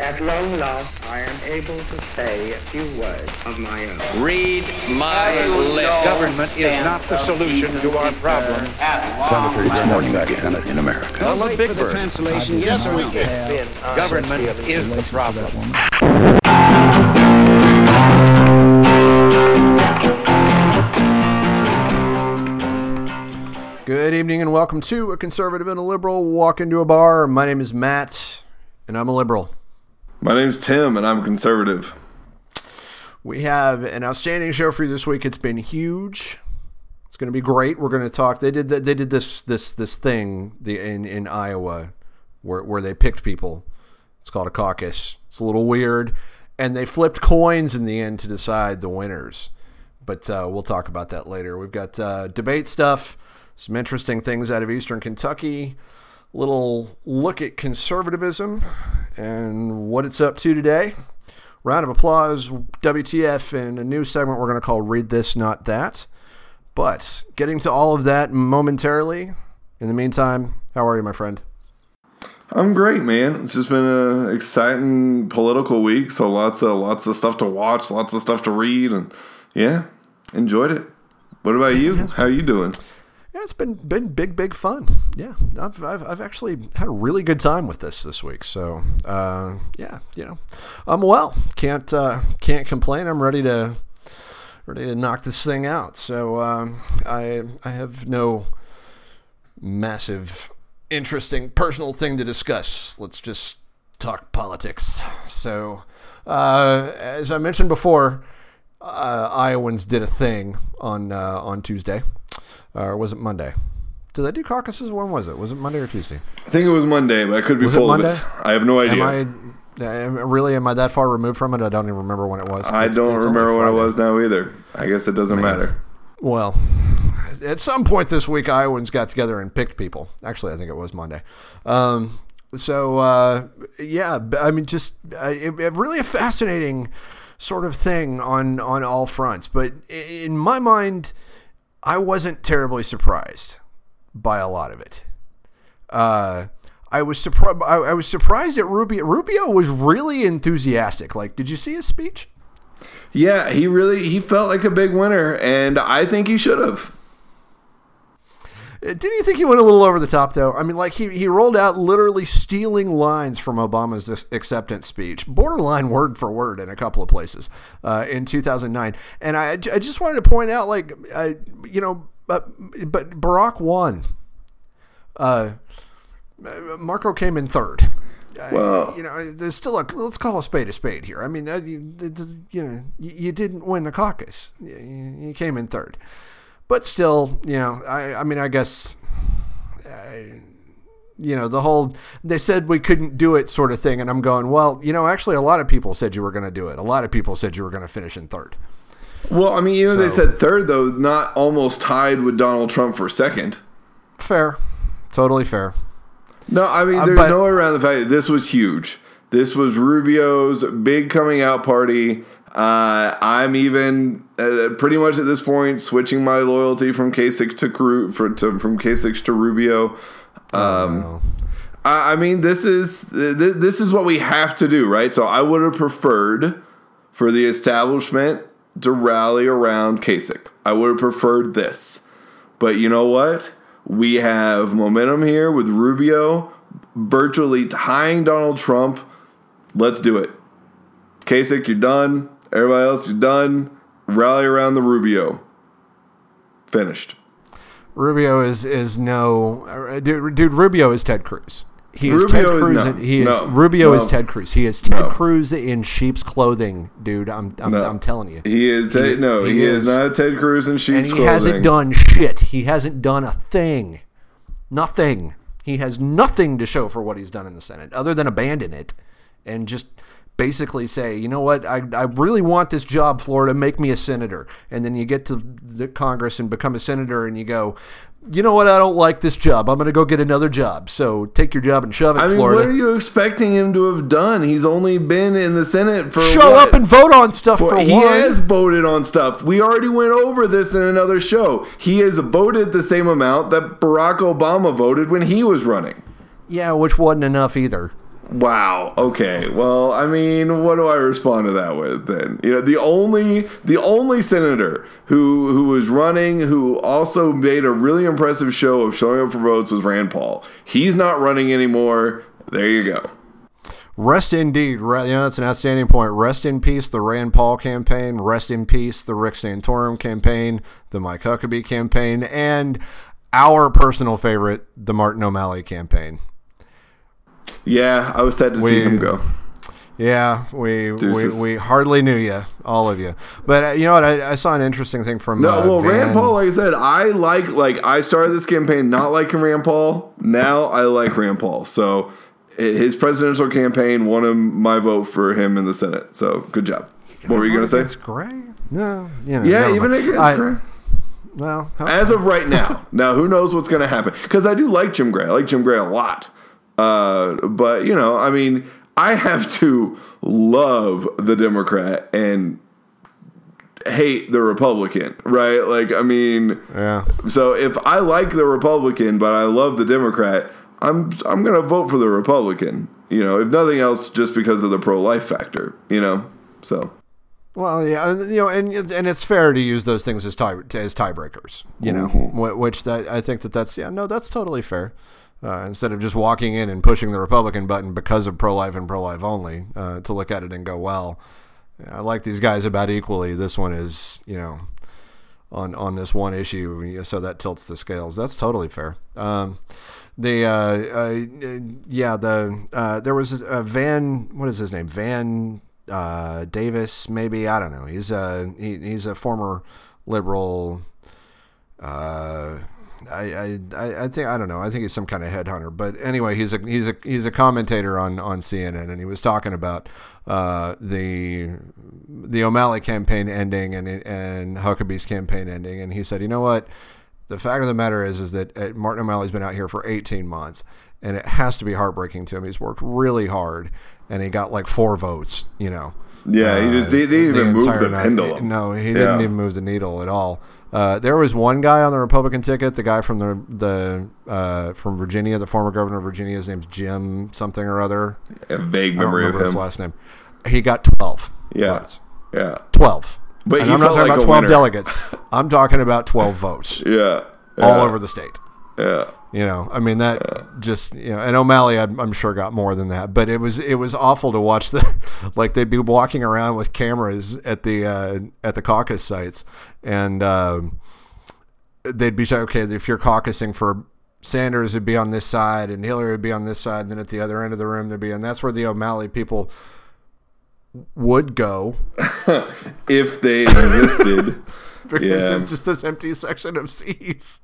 At long last, I am able to say a few words of my own. Read my lips. Government is not the solution to our problem. Sounded pretty good morning back in, in America. I'm a big bird. Yes, we can. Government is the problem. Good evening and welcome to A Conservative and a Liberal Walk Into a Bar. My name is Matt and I'm a liberal. My name's Tim, and I'm conservative. We have an outstanding show for you this week. It's been huge. It's going to be great. We're going to talk. They did they did this this this thing the in in Iowa where where they picked people. It's called a caucus. It's a little weird, and they flipped coins in the end to decide the winners. But uh, we'll talk about that later. We've got uh, debate stuff, some interesting things out of Eastern Kentucky, little look at conservatism and what it's up to today. Round of applause, WTF, and a new segment we're going to call Read This, Not That. But getting to all of that momentarily. In the meantime, how are you, my friend? I'm great, man. It's just been an exciting political week, so lots of lots of stuff to watch, lots of stuff to read, and yeah, enjoyed it. What about you? How are you doing? Yeah, it's been been big, big fun. Yeah, I've, I've, I've actually had a really good time with this this week. So, uh, yeah, you know, I'm well. Can't uh, can't complain. I'm ready to ready to knock this thing out. So, um, I I have no massive, interesting personal thing to discuss. Let's just talk politics. So, uh, as I mentioned before, uh, Iowans did a thing on uh, on Tuesday, or was it Monday? Did they do caucuses? When was it? Was it Monday or Tuesday? I think it was Monday, but I could be Was it full of Monday? it. I have no idea. Am I am, really am I that far removed from it? I don't even remember when it was. I It's- don't it's remember when it was now either. I guess it doesn't matter. Well, at some point this week, Iowans got together and picked people. Actually, I think it was Monday. Um, so uh, yeah, I mean, just uh, it, it really a fascinating sort of thing on on all fronts. But in my mind, I wasn't terribly surprised by a lot of it. Uh, I was surprised. I, was surprised at Rubio. Rubio was really enthusiastic. Like, did you see his speech? Yeah, he really he felt like a big winner, and I think he should have. Uh, Didn't you think he went a little over the top, though? I mean, like he, he rolled out literally stealing lines from Obama's acceptance speech, borderline word for word in a couple of places uh, in 2009. And I, I just wanted to point out, like, uh, you know, but but Barack won. Uh, Marco came in third. Well- you know, there's still a let's call a spade a spade here. I mean, uh, you, you know, you, you didn't win the caucus. You, you came in third, but still, you know, I, I mean, I guess, I, you know, the whole they said we couldn't do it sort of thing, and I'm going, well, you know, actually, a lot of people said you were going to do it. A lot of people said you were going to finish in third. Well, I mean, even though they said third, though, not almost tied with Donald Trump for second. Fair, totally fair. No, I mean, Uh, there's but- no way around the fact that this was huge. This was Rubio's big coming out party. Uh, I'm even uh, pretty much at this point switching my loyalty from Kasich to, for, to from Kasich to Rubio. Um, I, I mean, this is th- this is what we have to do, right? So I would have preferred for the establishment to rally around Kasich. I would have preferred this. But you know what? We have momentum here with Rubio virtually tying Donald Trump. Let's do it. Kasich, you're done. Everybody else, you're done. Rally around the Rubio. Finished. Rubio is is no uh, dude, dude. Rubio is Ted Cruz. He is Rubio Ted is- Cruz. no, he is no, Rubio is. Ted Cruz. He is Ted No. Cruz in sheep's clothing, dude. I'm I'm, No. I'm telling you. He is Ted, no, he he, is, is. not Ted Cruz in sheep's clothing and he clothing. hasn't done shit. He hasn't done a thing. Nothing. He has nothing to show for what he's done in the Senate other than abandon it and just basically say, you know what, I, I really want this job, Florida, make me a senator. And then you get to the Congress and become a senator and you go, you know what, I don't like this job. I'm going to go get another job. So take your job and shove it, I mean, Florida. what are you expecting him to have done? He's only been in the Senate for Show what? up and vote on stuff For- for he one. has voted on stuff. We already went over this in another show. He has voted the same amount that Barack Obama voted when he was running. Yeah, which wasn't enough either. Wow. Okay. Well, I mean, what do I respond to that with then? You know, the only the only senator who who was running who also made a really impressive show of showing up for votes was Rand Paul. He's not running anymore. There you go. Rest indeed. You know, that's an outstanding point. Rest in peace, the Rand Paul campaign. Rest in peace, the Rick Santorum campaign, the Mike Huckabee campaign, and our personal favorite, the Martin O'Malley campaign. Yeah, I was sad to We- see him go. Yeah, we we, Deuces. we hardly knew you, all of you. But uh, you know what? I, I saw an interesting thing from No, uh, well, Van- Rand Paul, like I said, I like like I started this campaign not liking Rand Paul. Now I like Rand Paul. So his presidential campaign won him my vote for him in the Senate. So good job. What were you gonna say? It's great. No, you know, Yeah, even mind. against I- Gray. Well, how- As of right now, now who knows what's going to happen? Because I do like Jim Gray. I like Jim Gray a lot. Uh, but you know, I mean, I have to love the Democrat and hate the Republican, right? Like, I mean, yeah. so if I like the Republican but I love the Democrat, I'm I'm going to vote for the Republican. You know, if nothing else, just because of the pro life factor. You know, so. Well, yeah, you know, and and it's fair to use those things as tie as tiebreakers. You know, wh- which that I think that that's yeah, no, that's totally fair. Uh, instead of just walking in and pushing the Republican button because of pro life and pro life only, uh, to look at it and go, well, I like these guys about equally. This one is, you know, on on this one issue, so that tilts the scales. That's totally fair. Um, the uh, uh, yeah, the uh, there was a Van. What is his name? Van uh, Davis, maybe I don't know. He's a he, he's a former liberal. Uh, I, I I think I don't know. I think he's some kind of headhunter. But anyway, he's a he's a he's a commentator on on CNN, and he was talking about uh, the the O'Malley campaign ending and and Huckabee's campaign ending, and he said, you know what? The fact of the matter is, is that uh, Martin O'Malley's been out here for 18 months, and it has to be heartbreaking to him. He's worked really hard, and he got like four votes. You know. Yeah, he just- he didn't even move the night. pendulum. No, he Yeah. didn't even move the needle at all. Uh, there was one guy on the Republican ticket, the guy from the the uh, from Virginia, the former governor of Virginia. His name's Jim something or other. A vague memory of remember his last name. He got twelve. Yeah. votes. Yeah. twelve. But I'm not talking like about twelve winner. delegates. I'm talking about twelve votes Yeah. all Yeah. over the state. Yeah. You know, I mean that just you know, and O'Malley, I'm, I'm sure got more than that, but it was it was awful to watch the like they'd be walking around with cameras at the uh, at the caucus sites, and um they'd be saying, okay, if you're caucusing for Sanders, it'd be on this side, and Hillary would be on this side, and then at the other end of the room, there'd be, and that's where the O'Malley people would go If they existed. because Yeah. just this empty section of seats.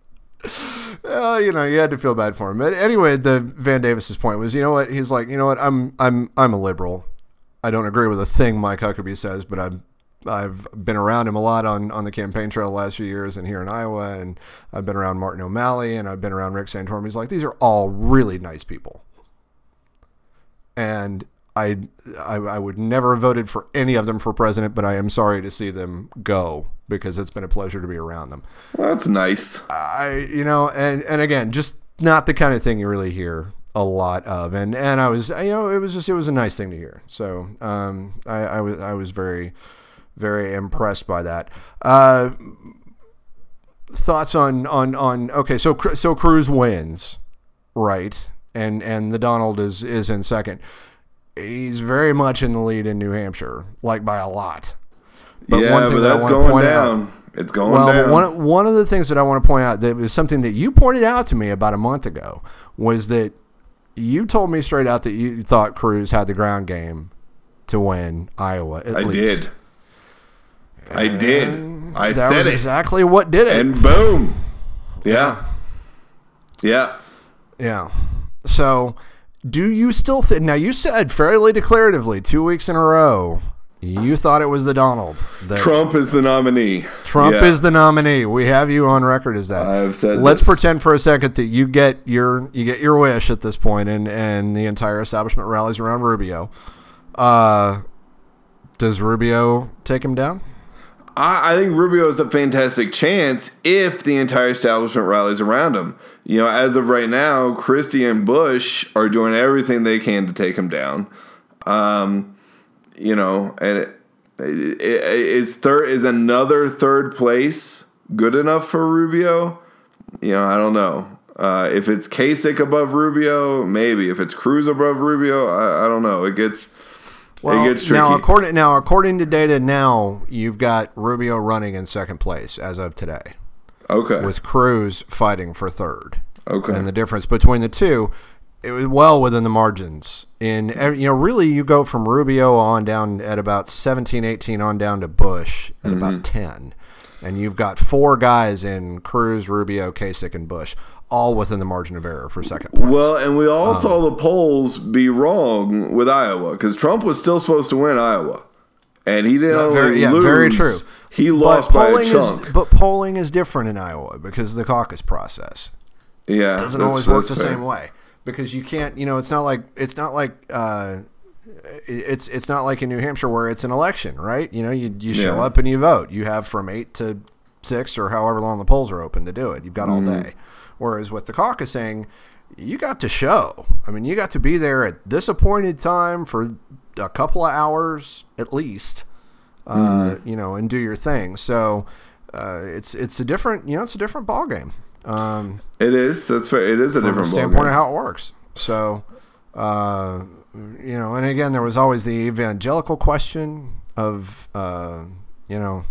Uh, you know, you had to feel bad for him. But anyway, the Van Davis's point was, you know what? He's like, you know what? I'm I'm I'm a liberal. I don't agree with a thing Mike Huckabee says, but I've I've been around him a lot on, on the campaign trail the last few years and here in Iowa, and I've been around Martin O'Malley and I've been around Rick Santorum. He's like, these are all really nice people, and I, I I would never have voted for any of them for president, but I am sorry to see them go because it's been a pleasure to be around them. Well, that's nice. I you know and and again just not the kind of thing you really hear a lot of. And and I was you know it was just it was a nice thing to hear. So um I I was I was very very impressed by that. Uh thoughts on on on okay so so Cruz wins right? And and the Donald is is in second he's very much in the lead in New Hampshire like by a lot But yeah, one thing but that's wanna going point out- down. it's going well, down. one one of the things that I want to point out that was something that you pointed out to me about a month ago was that you told me straight out that you thought Cruz had the ground game to win Iowa. At I least. did. I did. I That said exactly what did it. And boom. Yeah. Yeah. yeah. So, do you still think? Now, you said fairly declaratively two weeks in a row. You thought it was the Donald. That Trump is the nominee. Trump Yeah. is the nominee. We have you on record as that. I've said Let's this. pretend for a second that you get your you get your wish at this point, and and the entire establishment rallies around Rubio. Uh, does Rubio take him down? I, I think Rubio is a fantastic chance if the entire establishment rallies around him. You know, as of right now, Christie and Bush are doing everything they can to take him down. Um, you know, and it, it, it, is third is another third place good enough for Rubio? You know, I don't know. Uh, if it's Kasich above Rubio, maybe. If it's Cruz above Rubio, I, I don't know. It gets Well, it gets tricky. now according now according to data now, you've got Rubio running in second place as of today, okay. with Cruz fighting for third. okay. And the difference between the two, it was well within the margins. In you know, really, you go from Rubio on down at about 17, 18 on down to Bush at Mm-hmm. about ten, and you've got four guys in Cruz, Rubio, Kasich, and Bush, all within the margin of error for second place. Well, and we all Um, saw the polls be wrong with Iowa because Trump was still supposed to win Iowa, and he didn't very, yeah, lose. very true. He lost by a polling chunk. Is, but polling is different in Iowa because of the caucus process. yeah, doesn't always work the fair. same way because you can't you know it's not like it's not like uh, it's it's not like in New Hampshire where it's an election right you know you, you show Yeah. up and you vote you have from eight to six or however long the polls are open to do it you've got all Mm-hmm. day whereas with the caucusing you got to show I mean you got to be there at this appointed time for a couple of hours at least uh, Mm-hmm. you know and do your thing so uh, it's it's a different you know it's a different ball game um, It is. That's fair. It is a different standpoint of how it works. So, uh, you know, and again, there was always the evangelical question of, uh, you know,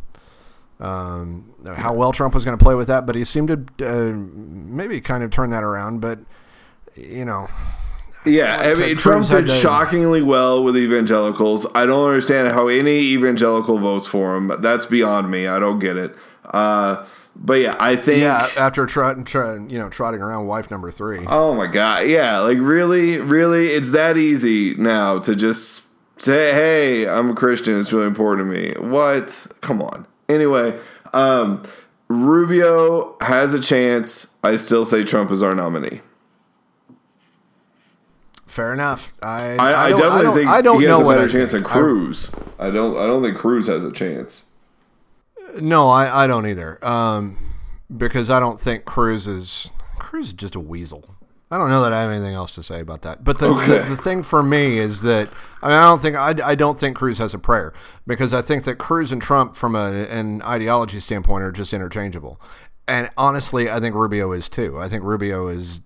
um, how well Trump was going to play with that, but he seemed to uh, maybe kind of turn that around. But you know, Yeah, I mean, Trump did shockingly well with evangelicals. I don't understand how any evangelical votes for him. That's beyond me. I don't get it. Uh, but yeah, I think. yeah, after trotting, trot, you know, trotting around wife number three. Oh my god, yeah, like really, really, it's that easy now to just say, "Hey, I'm a Christian. It's really important to me." What? Come on. Anyway, um, Rubio has a chance. I still say Trump is our nominee. Fair enough. I, I, I, don't- definitely don't- think I don't he know has a better chance than I- Cruz. I, don't. I don't think Cruz has a chance. No, I, I don't either. Um, because I don't think Cruz is Cruz is just a weasel. I don't know that I have anything else to say about that. But the, Okay. the, the thing for me is that I mean I don't think I, I don't think Cruz has a prayer because I think that Cruz and Trump from a, an ideology standpoint are just interchangeable. And honestly, I think Rubio is too. I think Rubio is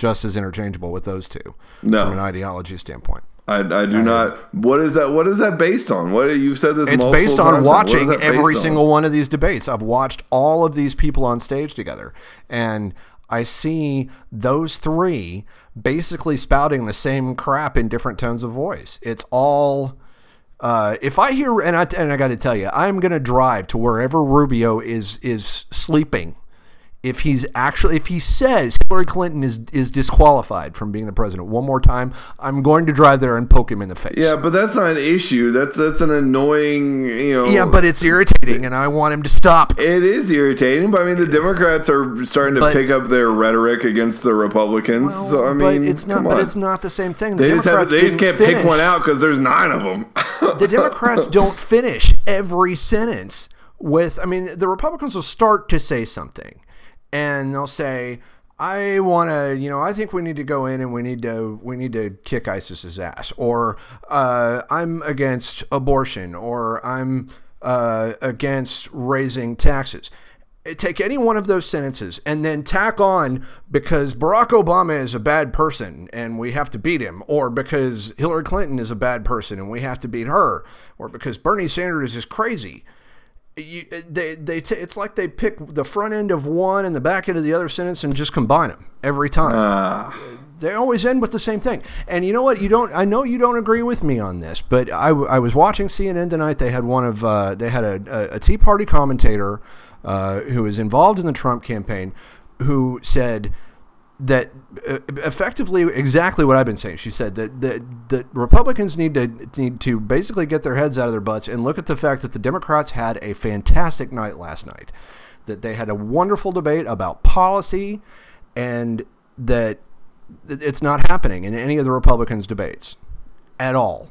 just as interchangeable with those two No. from an ideology standpoint. I, I do not. What is that? What is that based on? What you've said this? It's based on. Watching based every on? single one of these debates. I've watched all of these people on stage together, and I see those three basically spouting the same crap in different tones of voice. It's all. Uh, if I hear and I and I got to tell you, I'm going to drive to wherever Rubio is is sleeping. If he's actually, if he says Hillary Clinton is is disqualified from being the president one more time, I'm going to drive there and poke him in the face. Yeah, but that's not an issue. That's that's an annoying. You know. Yeah, but it's irritating, and I want him to stop. It is irritating, but I mean, the Democrats are starting to But- pick up their rhetoric against the Republicans. so I mean, but it's not. But it's not the same thing. The They just have. Democrats They just can't pick one out because there's nine of them. The Democrats don't finish every sentence with. I mean, the Republicans will start to say something, and they'll say, "I want to." You know, I think we need to go in and we need to we need to kick ISIS's ass, or uh, I'm against abortion, or I'm uh, against raising taxes. take any one of those sentences and then tack on because Barack Obama is a bad person and we have to beat him, or because Hillary Clinton is a bad person and we have to beat her, or because Bernie Sanders is crazy. You, they, they t- it's like they pick the front end of one and the back end of the other sentence and just combine them every time. they always end with the same thing. And you know what? You don't. I know you don't agree with me on this, but I, w- I was watching CNN tonight. They had one of uh, they had a, a, a Tea Party commentator uh, was involved in the Trump campaign who said that uh, effectively exactly what I've been saying. She said that, that that Republicans need to need to basically get their heads out of their butts and look at the fact that the Democrats had a fantastic night last night. That they had a wonderful debate about policy and that it's not happening in any of the Republicans' debates at all.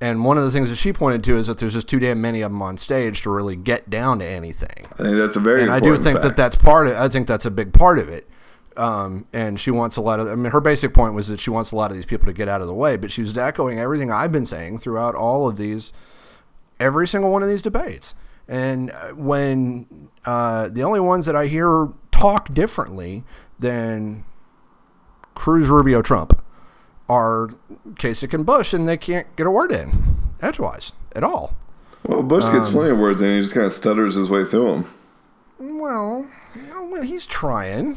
and one of the things that she pointed to is that there's just too damn many of them on stage to really get down to anything. I think that's a very and I do think that that's part of. I think that's a big part of it. Um, and she wants a lot of. I mean, her basic point was that she wants a lot of these people to get out of the way. But she was echoing everything I've been saying throughout all of these, every single one of these debates. And uh, when uh, the only ones that I hear talk differently than Cruz, Rubio, Trump are Kasich and Bush, and they can't get a word in edgewise at all. Well, Bush Um, gets plenty of words and he just kind of stutters his way through them. Well, well, he's trying.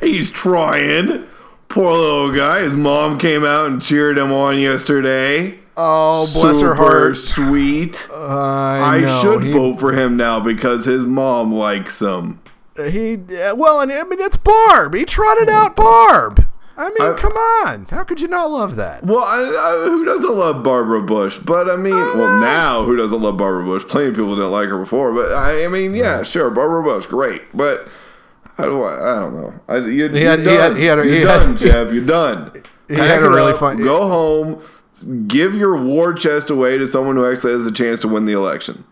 He's trying. Poor little guy. His mom came out and cheered him on yesterday. Oh, bless her heart. Sweet. I, I know, should he, vote for him now because his mom likes him. He uh, well, and I mean it's Barb. He trotted out Barb. I mean, I- come on. How could you not love that? Well, I, I, who doesn't love Barbara Bush? But I mean, well, now who doesn't love Barbara Bush? Plenty of people didn't like her before. But I, I mean, yeah, sure, Barbara Bush, great. But I don't, I don't know. I, you, He you're had- he done. had- he had you're he done, had- Jeb. You're done. He Pack had a really up, fun- Go home. Give your war chest away to someone who actually has a chance to win the election.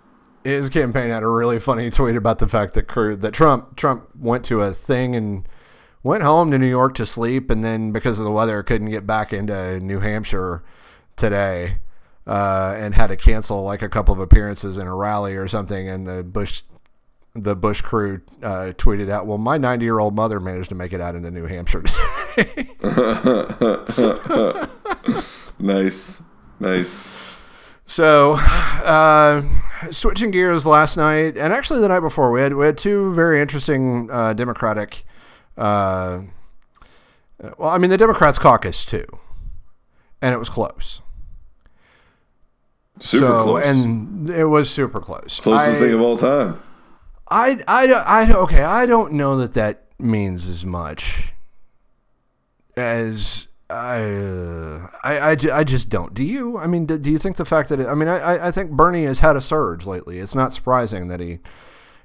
His campaign had a really funny tweet about the fact that Cruz, that Trump Trump went to a thing and went home to New York to sleep, and then because of the weather couldn't get back into New Hampshire today, uh, and had to cancel like a couple of appearances in a rally or something. And the Bush the Bush crew uh, tweeted out, "Well, my 90 year old mother managed to make it out into New Hampshire today." Nice, nice. So, uh, switching gears last night, and actually the night before, we had we had two very interesting uh, Democratic. Uh, well, I mean, the Democrats caucus too, and it was close. Super so, close. and it was super close. Closest I, thing of all time. I, I, don't- I, okay, I don't know that that means as much as I, uh, I, I, I just don't. Do you? I mean, do, do you think the fact that it, I mean, I, I- think Bernie has had a surge lately. It's not surprising that he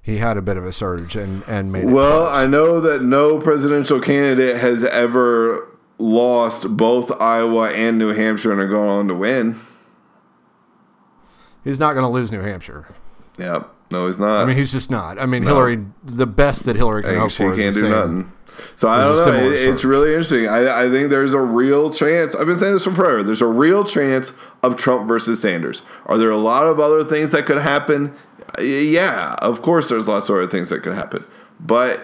he had a bit of a surge and and made it. Well, close. I know that no presidential candidate has ever lost both Iowa and New Hampshire and are going on to win. he's not going to lose New Hampshire. Yep. No, he's not. I mean, he's just not. I mean, Hillary, the best that Hillary can hope she for can't is do same. nothing. So I don't know. It- it's really interesting. I, I think there's a real chance. I've been saying this from forever. There's a real chance of Trump versus Sanders. Are there a lot of other things that could happen? Yeah, of course. There's lots of other things that could happen, but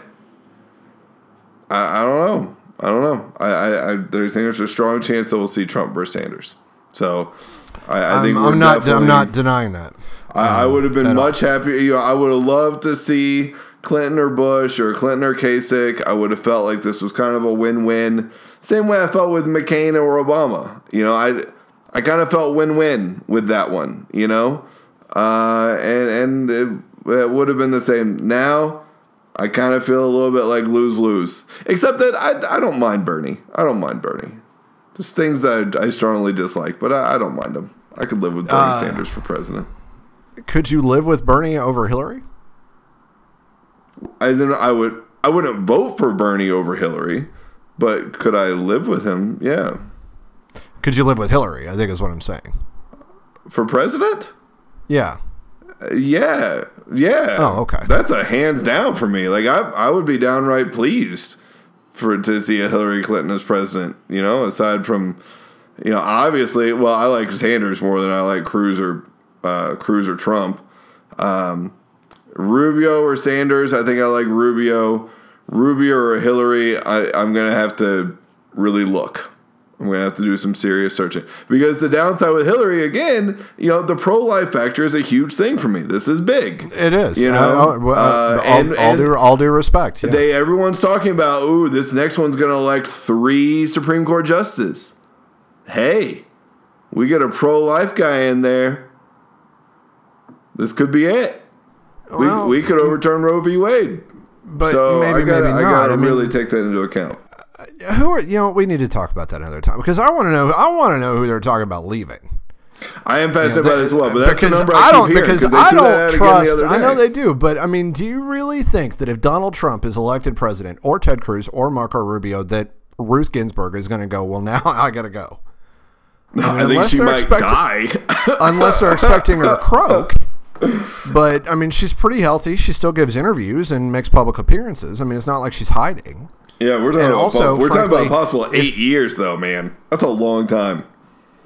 I, I don't know. I don't know. I, I, I think there's a strong chance that we'll see Trump versus Sanders. So I, I I'm, think we're I'm not. I'm not denying that. I, I would have been at all. much happier. You know, I would have loved to see Clinton or Bush or Clinton or Kasich. I would have felt like this was kind of a win-win. Same way I felt with McCain or Obama. You know, I I kind of felt win-win with that one. You know, uh, and and it, it would have been the same. Now I kind of feel a little bit like lose-lose. Except that I I don't mind Bernie. I don't mind Bernie. There's things that I, I strongly dislike, but I, I don't mind him. I could live with Bernie Uh, Sanders for president. Could you live with Bernie over Hillary? As in, I would I wouldn't vote for Bernie over Hillary, but could I live with him? Yeah, Could you live with Hillary? I think is what I'm saying. for president. Yeah. Uh, Yeah, yeah. Oh, okay. That's a hands down for me. Like I, I would be downright pleased for to see a Hillary Clinton as president. You know, aside from, you know, obviously, well, I like Sanders more than I like Cruz or uh, Cruz or Trump. Um, Rubio or Sanders, I think I like Rubio. Rubio or Hillary, I, I'm gonna have to really look. I'm gonna have to do some serious searching because the downside with Hillary again, you know, the pro life factor is a huge thing for me. This is big. It is. You know, uh, uh, all, and- all, due, all due respect. Yeah. They everyone's talking about, ooh, this next one's gonna elect three Supreme Court justices. Hey, we get a pro life guy in there. This could be it. Well, we, we could overturn Roe v. Wade. but so maybe, I gotta, maybe I gotta I mean, really take that into account. Uh, who are you know? We need to talk about that another time because I want to know. I want to know who they're talking about leaving. I am fascinated by That- this as well, but that's the number I, I don't because I out don't trust. I know they do, but I mean, do you really think that if Donald Trump is elected president, or Ted Cruz, or Marco Rubio, that Ruth Ginsburg is going to go? Well, now I got to go. I, think unless she they're might die. unless they're expecting her to croak. But I mean, she's pretty healthy. She still gives interviews and makes public appearances. I mean, it's not like she's hiding. yeah, we're talking And about also, we're talking frankly, about possible eight years though, man. That's a long time.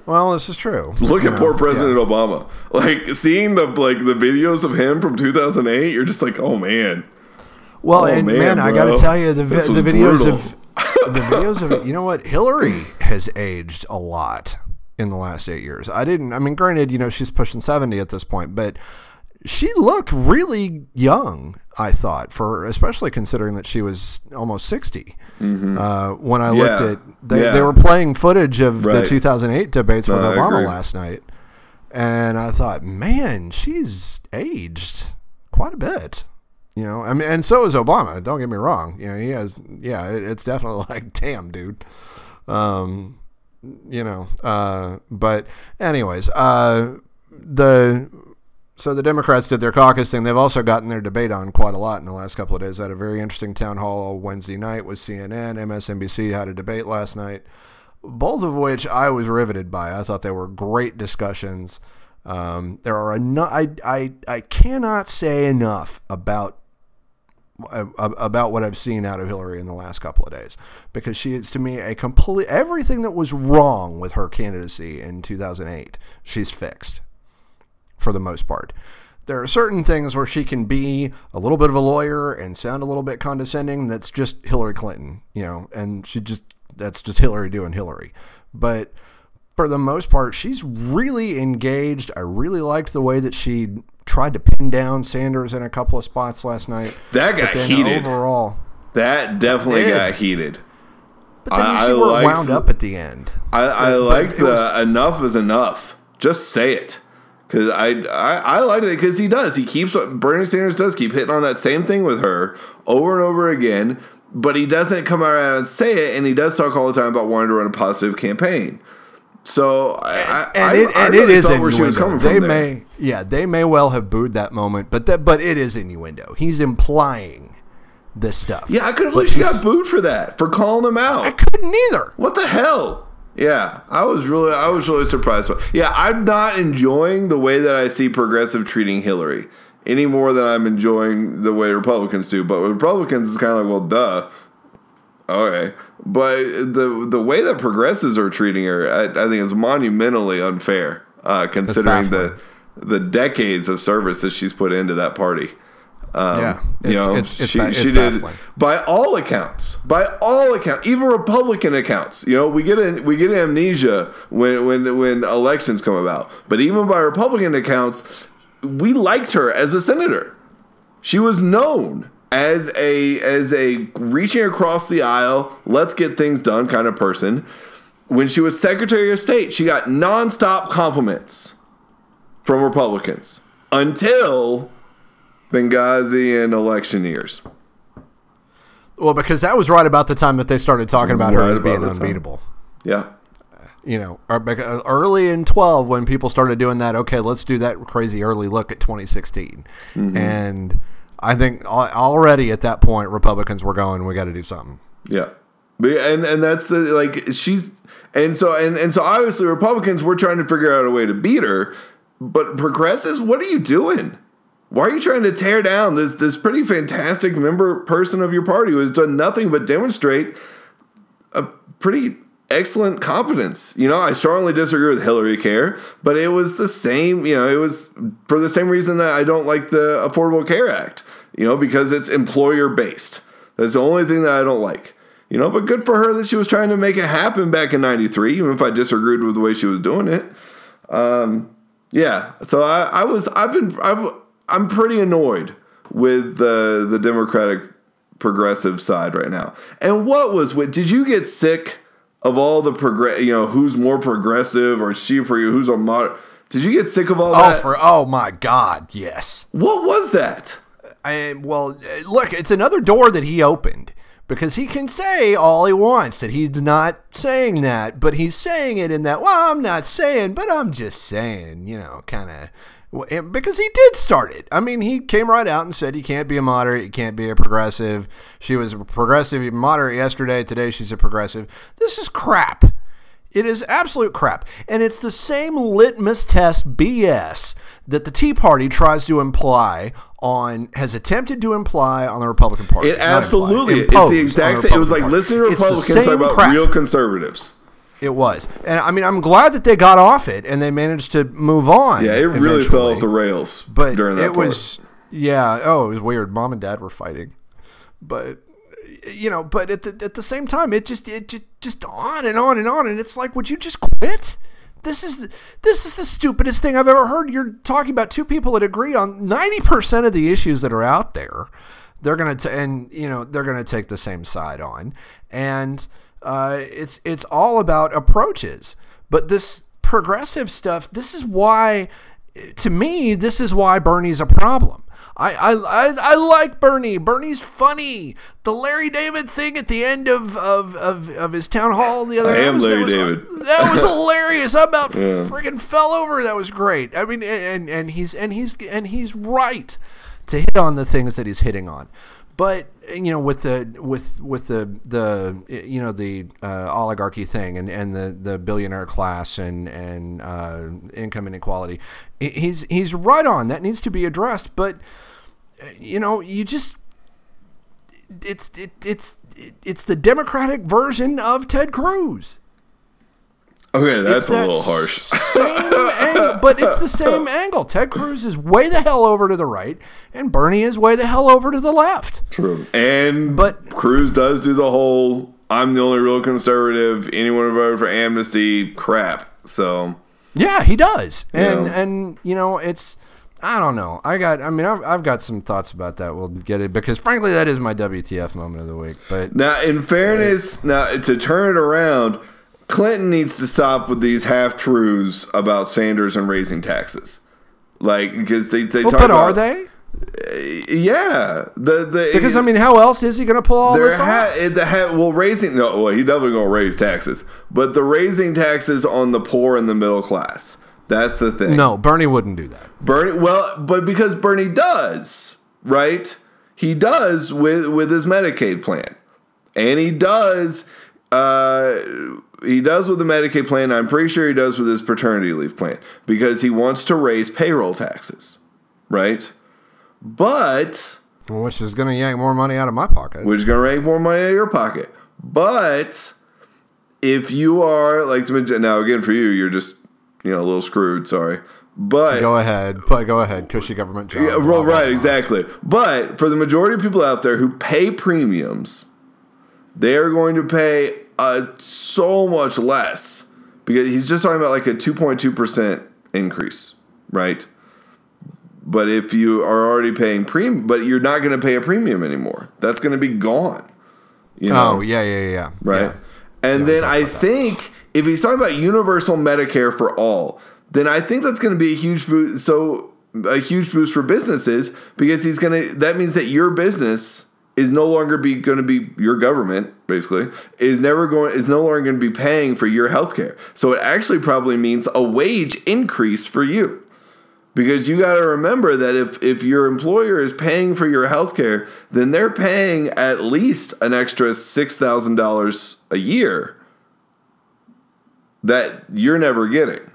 Well, this is true. Look You at know, poor President yeah. Obama. Like seeing the like the videos of him from 2008, you're just like, oh man. Well, Oh, and man, man, I got to tell you, the vi- the videos brutal. of the videos of you know what Hillary has aged a lot in the last eight years. I didn't. I mean, granted, you know she's pushing seventy at this point, but she looked really young. I thought for especially considering that she was almost 60 uh, when I looked Mm-hmm. At they, Yeah. they were playing footage of the 2008 debates with No, Obama last night, and I thought, man, she's aged quite a bit. You know, I mean, and so is Obama. Don't get me wrong. You know, he has. Yeah, it, it's definitely like, damn, dude. Um, you know, uh, but anyways, uh, the so the Democrats did their caucus thing. They've also gotten their debate on quite a lot in the last couple of days. They had a very interesting town hall Wednesday night with CNN. MSNBC had a debate last night, both of which I was riveted by. I thought they were great discussions. Um, there are enough. I, I I cannot say enough about about what I've seen out of Hillary in the last couple of days. Because she is to me a complete everything that was wrong with her candidacy in 2008 she's fixed. For the most part. There are certain things where she can be a little bit of a lawyer and sound a little bit condescending that's just Hillary Clinton you know and she just that's just Hillary doing Hillary. But for the most part, she's really engaged. I really liked the way that she tried to pin down Sanders in a couple of spots last night. That got heated. Overall, That definitely got heated. but then you see I where it wound up at the end. I, I But liked the was- enough is enough. Just say it. Because I, I I liked it because he does. He keeps Bernie Sanders does keep hitting on that same thing with her over and over again, but he doesn't come around and say it, and he does talk all the time about wanting to run a positive campaign. So I, and I, it, I and really it is where she was innuendo. coming They from. there. may, yeah, they may well have booed that moment, but that, but it is innuendo. He's implying this stuff. Yeah, I couldn't believe she got booed for that for calling him out. I couldn't either. What the hell? Yeah, I was really, I was really surprised. Yeah, I'm not enjoying the way that I see progressive treating Hillary any more than I'm enjoying the way Republicans do. But with Republicans, it's kind of like, well, duh. Okay, but the the way that progressives are treating her, I, I think is monumentally unfair, uh, considering the the decades of service that she's put into that party. Um, Yeah, you know, it's- it's she, it's she did by all accounts, by all accounts, even Republican accounts. You know, we get in, we get amnesia when when when elections come about, but even by Republican accounts, we liked her as a senator. She was known as a as a reaching across the aisle, let's get things done kind of person. When she was Secretary of State, she got nonstop compliments from Republicans until Benghazi and election years. Well, because that was right about the time that they started talking about her as being the time. unbeatable. Yeah. you know, uh, early in 12 when people started doing that, okay, let's do that crazy early look at 2016. Mm-hmm. And I think already at that point, Republicans were going, we got to do something. Yeah. And and that's the like she's and so and and so obviously Republicans were trying to figure out a way to beat her, but progressives, what are you doing? Why are you trying to tear down this this pretty fantastic member person of your party who has done nothing but demonstrate a pretty excellent competence? You know, I strongly disagree with Hillary Care, but it was the same, you know, it was for the same reason that I don't like the Affordable Care Act, you know, because it's employer based. That's the only thing that I don't like. You know, but good for her that she was trying to make it happen back in 93, even if I disagreed with the way she was doing it. Um, yeah. So I, I was, I've been, I've, I'm pretty annoyed with the, the Democratic progressive side right now. And what was, did you get sick of all the progress, you know, who's more progressive or she for you, who's a moderate? Did you get sick of all Oh, that? for oh my God, yes. what was that? I, well, look, it's another door that he opened because he can say all he wants that he's not saying that, but he's saying it in that. Well, I'm not saying, but I'm just saying, you know, kind of. Because he did start it. I mean, he came right out and said you can't be a moderate, you can't be a progressive. She was a progressive, moderate yesterday. Today she's a progressive. This is crap. It is absolute crap. And it's the same litmus test BS that the Tea Party tries to imply on, has attempted to imply on the Republican Party. It absolutely. imply, It's the exact the same. It was like to Party. It's the Republicans talk about crap. real conservatives. It was. And I mean, I'm glad that they got off it and they managed to move on. Yeah, it really fell off the rails But during that it part. was, yeah. Oh, it was weird. Mom and dad were fighting, but you know, but at the at the same time, it just it just, just on and on and on, and it's like, would you just quit? This is this is the stupidest thing I've ever heard. You're talking about two people that agree on ninety percent of the issues that are out there. They're gonna t- and you know they're gonna take the same side on, and uh, it's it's all about approaches. But this progressive stuff, this is why, to me, this is why Bernie's a problem. I, I, I, I like Bernie. Bernie's funny. The Larry David thing at the end of, of, of, of his town hall the other I am was- that was- David. That was hilarious. I about freaking fell over. That was great. I mean, and and he's and he's and he's right to hit on the things that he's hitting on. But you know, with the with with the the you know the uh, oligarchy thing and, and the, the billionaire class and and uh, income inequality, he's he's right on. That needs to be addressed. But you know, you just it's it, it's it's the Democratic version of Ted Cruz. Okay, that's It's a little harsh. Same angle, but it's the same angle. Ted Cruz is way the hell over to the right, and Bernie is way the hell over to the left. True. And But- Cruz does do the whole I'm the only real conservative, anyone who voted for amnesty crap. So Yeah, he does, and Yeah. and you know it's. I don't know. I got. I mean, I've, I've got some thoughts about that. We'll get it because, frankly, that is my WTF moment of the week. But now in fairness, now to turn it around, Clinton needs to stop with these half truths about Sanders and raising taxes. Like because they they Well, talk but about are they? Yeah, the the Because I mean, how else is he going to pull all this ha- off? the ha- well, raising no, well, he definitely gonna raise taxes, but the raising taxes on the poor and the middle class. That's the thing. No, Bernie wouldn't do that. Bernie. Well, but because Bernie does, right? He does with with his Medicaid plan, and he does. Uh, he does with the Medicaid plan. I'm pretty sure he does with his paternity leave plan because he wants to raise payroll taxes, right? But Which is going to yank more money out of my pocket. which is going to yank more money out of your pocket. But if you are like now again for you, you're just you know a little screwed. Sorry, but Go ahead, but go ahead, cushy government job. yeah, well, right, exactly. But for the majority of people out there who pay premiums, they are going to pay uh, so much less because he's just talking about like a two point two percent increase, right? But if you are already paying premium, but you're not going to pay a premium anymore, that's going to be gone. You know? Oh yeah, yeah, yeah. right? Yeah. And then I think if he's talking about universal Medicare for all, then I think that's going to be a huge boost. So a huge boost for businesses because he's going to. That means that your business is no longer be going to be your government basically is never going is no longer going to be paying for your health care. So it actually probably means a wage increase for you. Because you got to remember that if, if your employer is paying for your health care, then they're paying at least an extra $6,000 a year that you're never getting.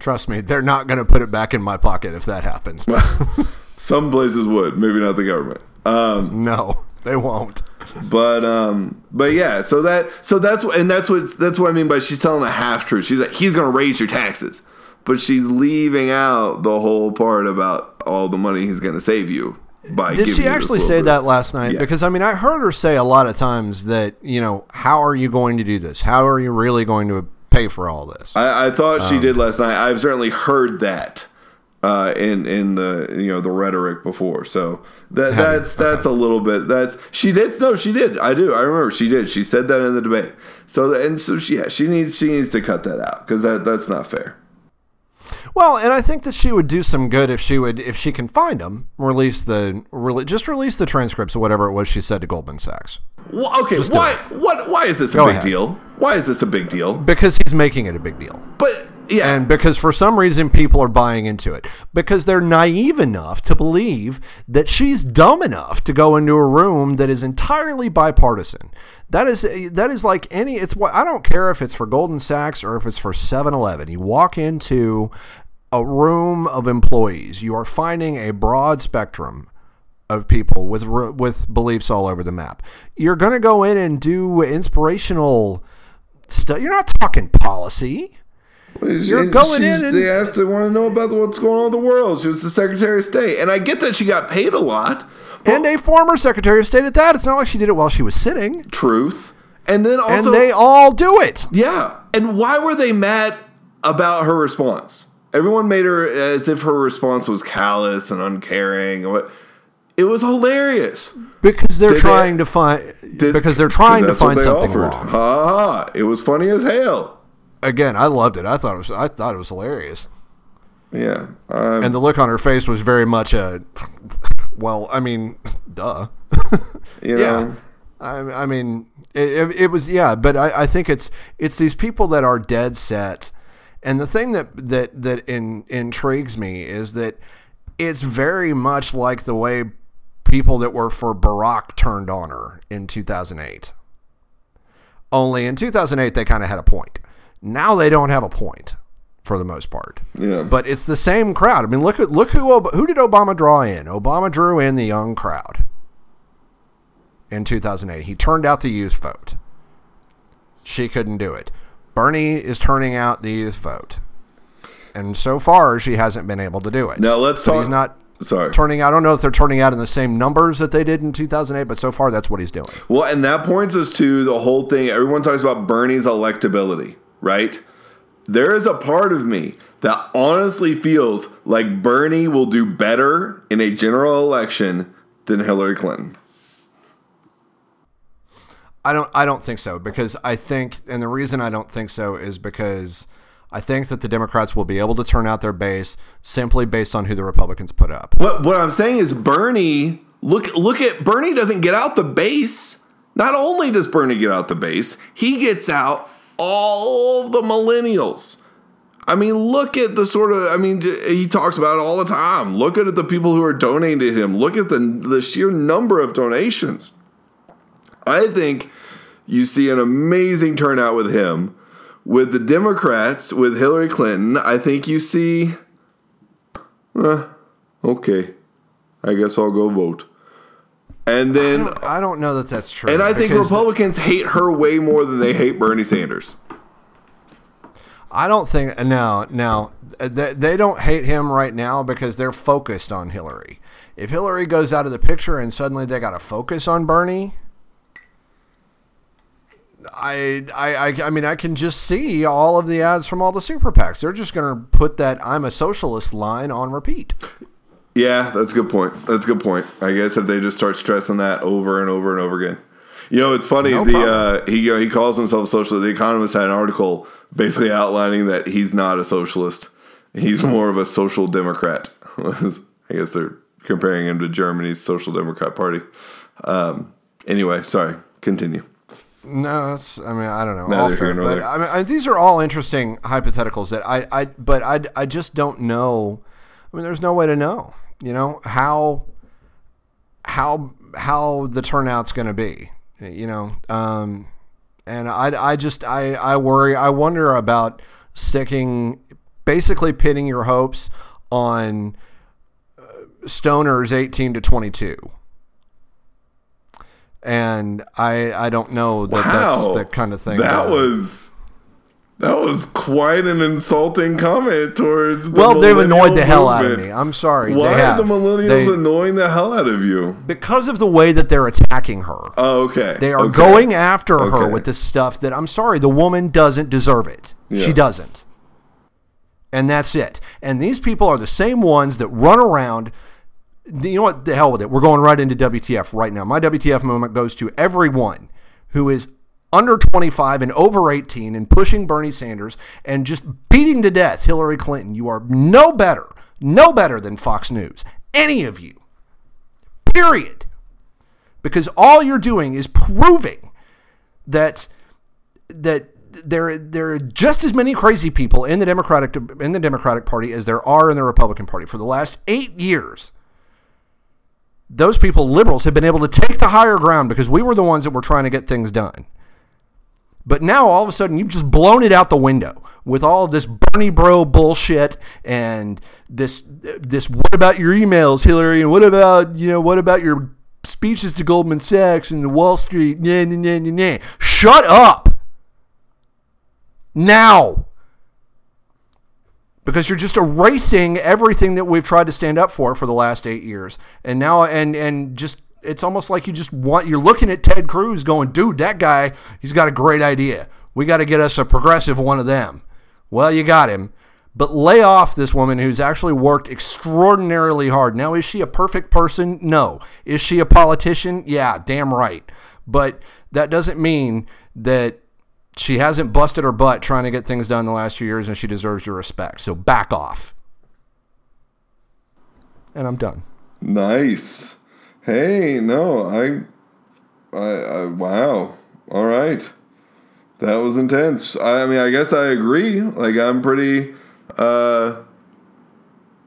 Trust me, they're not going to put it back in my pocket if that happens. Some places would, maybe not the government. Um, no, they won't. but um, but yeah, so that so that's and that's what that's what I mean by she's telling a half truth. She's like he's going to raise your taxes, but she's leaving out the whole part about all the money he's going to save you by. Did she actually say bit. that last night? Yeah. Because I mean, I heard her say a lot of times that you know, how are you going to do this? How are you really going to pay for all this? I, I thought Um, she did last night. I've certainly heard that uh, in in the you know the rhetoric before. So that that's that's a little bit. That's she did. No, she did. I do. I remember she did. She said that in the debate. So and so she yeah, she needs she needs to cut that out because that that's not fair. Well, and I think that she would do some good if she would, if she can find them, release the, re- just release the transcripts of whatever it was she said to Goldman Sachs, Well, okay, Just why what why is this a Go big ahead. deal? Why is this a big deal? because he's making it a big deal. But Yeah. And because for some reason people are buying into it. Because they're naive enough to believe that she's dumb enough to go into a room that is entirely bipartisan. That is that is like any it's what I don't care if it's for Goldman Sachs or if it's for 7-Eleven. You walk into a room of employees, you are finding a broad spectrum of people with with beliefs all over the map. You're going to go in and do inspirational stuff. You're not talking policy. You're And going in and- They asked to want to know about what's going on in the world. She was the Secretary of State, and I get that she got paid a lot. and a former Secretary of State at that. It's not like she did it while she was sitting. truth, and then also and they all do it. yeah. And why were they mad about her response? Everyone made her as if her response was callous and uncaring. What? It was hilarious. Because they're Did they- trying to find Did- because they're trying to find something offered. wrong. Ha ha! It was funny as hell. Again, I loved it. I thought it was I thought it was hilarious. Yeah. Um, And the look on her face was very much a well, I mean, duh. you yeah. know. I, I mean, it, it, it was yeah, but I, I think it's it's these people that are dead set, and the thing that that that in, intrigues me is that it's very much like the way people that were for Barack turned on her in 2008. Only in 2008 they kind of had a point. Now they don't have a point for the most part. Yeah. But it's the same crowd. I mean, look at look who who did Obama draw in? Obama drew in the young crowd in 2008. He turned out the youth vote. She couldn't do it. Bernie is turning out the youth vote. And so far, she hasn't been able to do it. Now let's But talk. He's not Sorry. turning. I don't know if they're turning out in the same numbers that they did in 2008, but so far that's what he's doing. Well, and that points us to the whole thing. Everyone talks about Bernie's electability, right? There is a part of me that honestly feels like Bernie will do better in a general election than Hillary Clinton. I don't. I don't think so because I think, and the reason I don't think so is because I think that the Democrats will be able to turn out their base simply based on who the Republicans put up. What what I'm saying is Bernie look look at Bernie doesn't get out the base. Not only does Bernie get out the base, he gets out all the millennials. I mean, look at the sort of I mean he talks about it all the time. Look at the people who are donating to him. Look at the the sheer number of donations. I think you see an amazing turnout with him. With the Democrats, with Hillary Clinton, I think you see eh, okay, I guess I'll go vote. And I then, don't, I don't know that that's true. and I think Republicans hate her way more than they hate Bernie Sanders. I don't think no, no. They, they don't hate him right now because they're focused on Hillary. If Hillary goes out of the picture and suddenly they got to focus on Bernie, I, I, I, I mean, I can just see all of the ads from all the super PACs. They're just going to put that "I'm a socialist" line on repeat. Yeah, that's a good point. That's a good point. I guess if they just start stressing that over and over and over again. You know, it's funny. No the uh, he he calls himself a socialist. The Economist had an article basically outlining that he's not a socialist. He's more of a social democrat. I guess they're comparing him to Germany's social democrat party. Um, anyway, sorry. Continue. No, that's. I mean, I don't know. Neither fair, nor but there. I mean, I, these are all interesting hypotheticals that I, I, but I, I just don't know. I mean, there's no way to know. You know how, how, how the turnout's going to be. You know, um, and I, I just, I, I worry. I wonder about sticking, basically pitting your hopes on uh, stoners 18 to 22 and I I don't know that that's the kind of thing. That uh, was that was quite an insulting comment towards. The well, they've annoyed the hell out of me. I'm sorry. Why are the millennials They- annoying the hell out of you? because of the way that they're attacking her. Oh, okay. They are okay. going after her with this stuff that I'm sorry, the woman doesn't deserve it. Yeah. She doesn't. And that's it. And these people are the same ones that run around. You know what? The hell with it. We're going right into WTF right now. My WTF moment goes to everyone who is under 25 and over 18 and pushing Bernie Sanders and just beating to death Hillary Clinton. You are no better, no better than Fox News. Any of you. Period because all you're doing is proving that that there there are just as many crazy people in the Democratic in the Democratic Party as there are in the Republican Party. For the last eight years, those people, liberals, have been able to take the higher ground because we were the ones that were trying to get things done. But now all of a sudden you've just blown it out the window with all this Bernie bro bullshit and this this what about your emails, Hillary, and what about you know what about your speeches to Goldman Sachs and the Wall Street? Nah, nah, nah, nah, nah. Shut up now because you're just erasing everything that we've tried to stand up for for the last eight years and now and and just it's almost like you just want you're looking at ted cruz going dude that guy he's got a great idea we got to get us a progressive one of them well you got him but lay off this woman who's actually worked extraordinarily hard now is she a perfect person no is she a politician yeah damn right but that doesn't mean that she hasn't busted her butt trying to get things done the last few years and she deserves your respect. So back off. And I'm done. Nice. Hey, no, I, I, I, wow. All right. That was intense. I, I mean, I guess I agree. Like, I'm pretty, uh,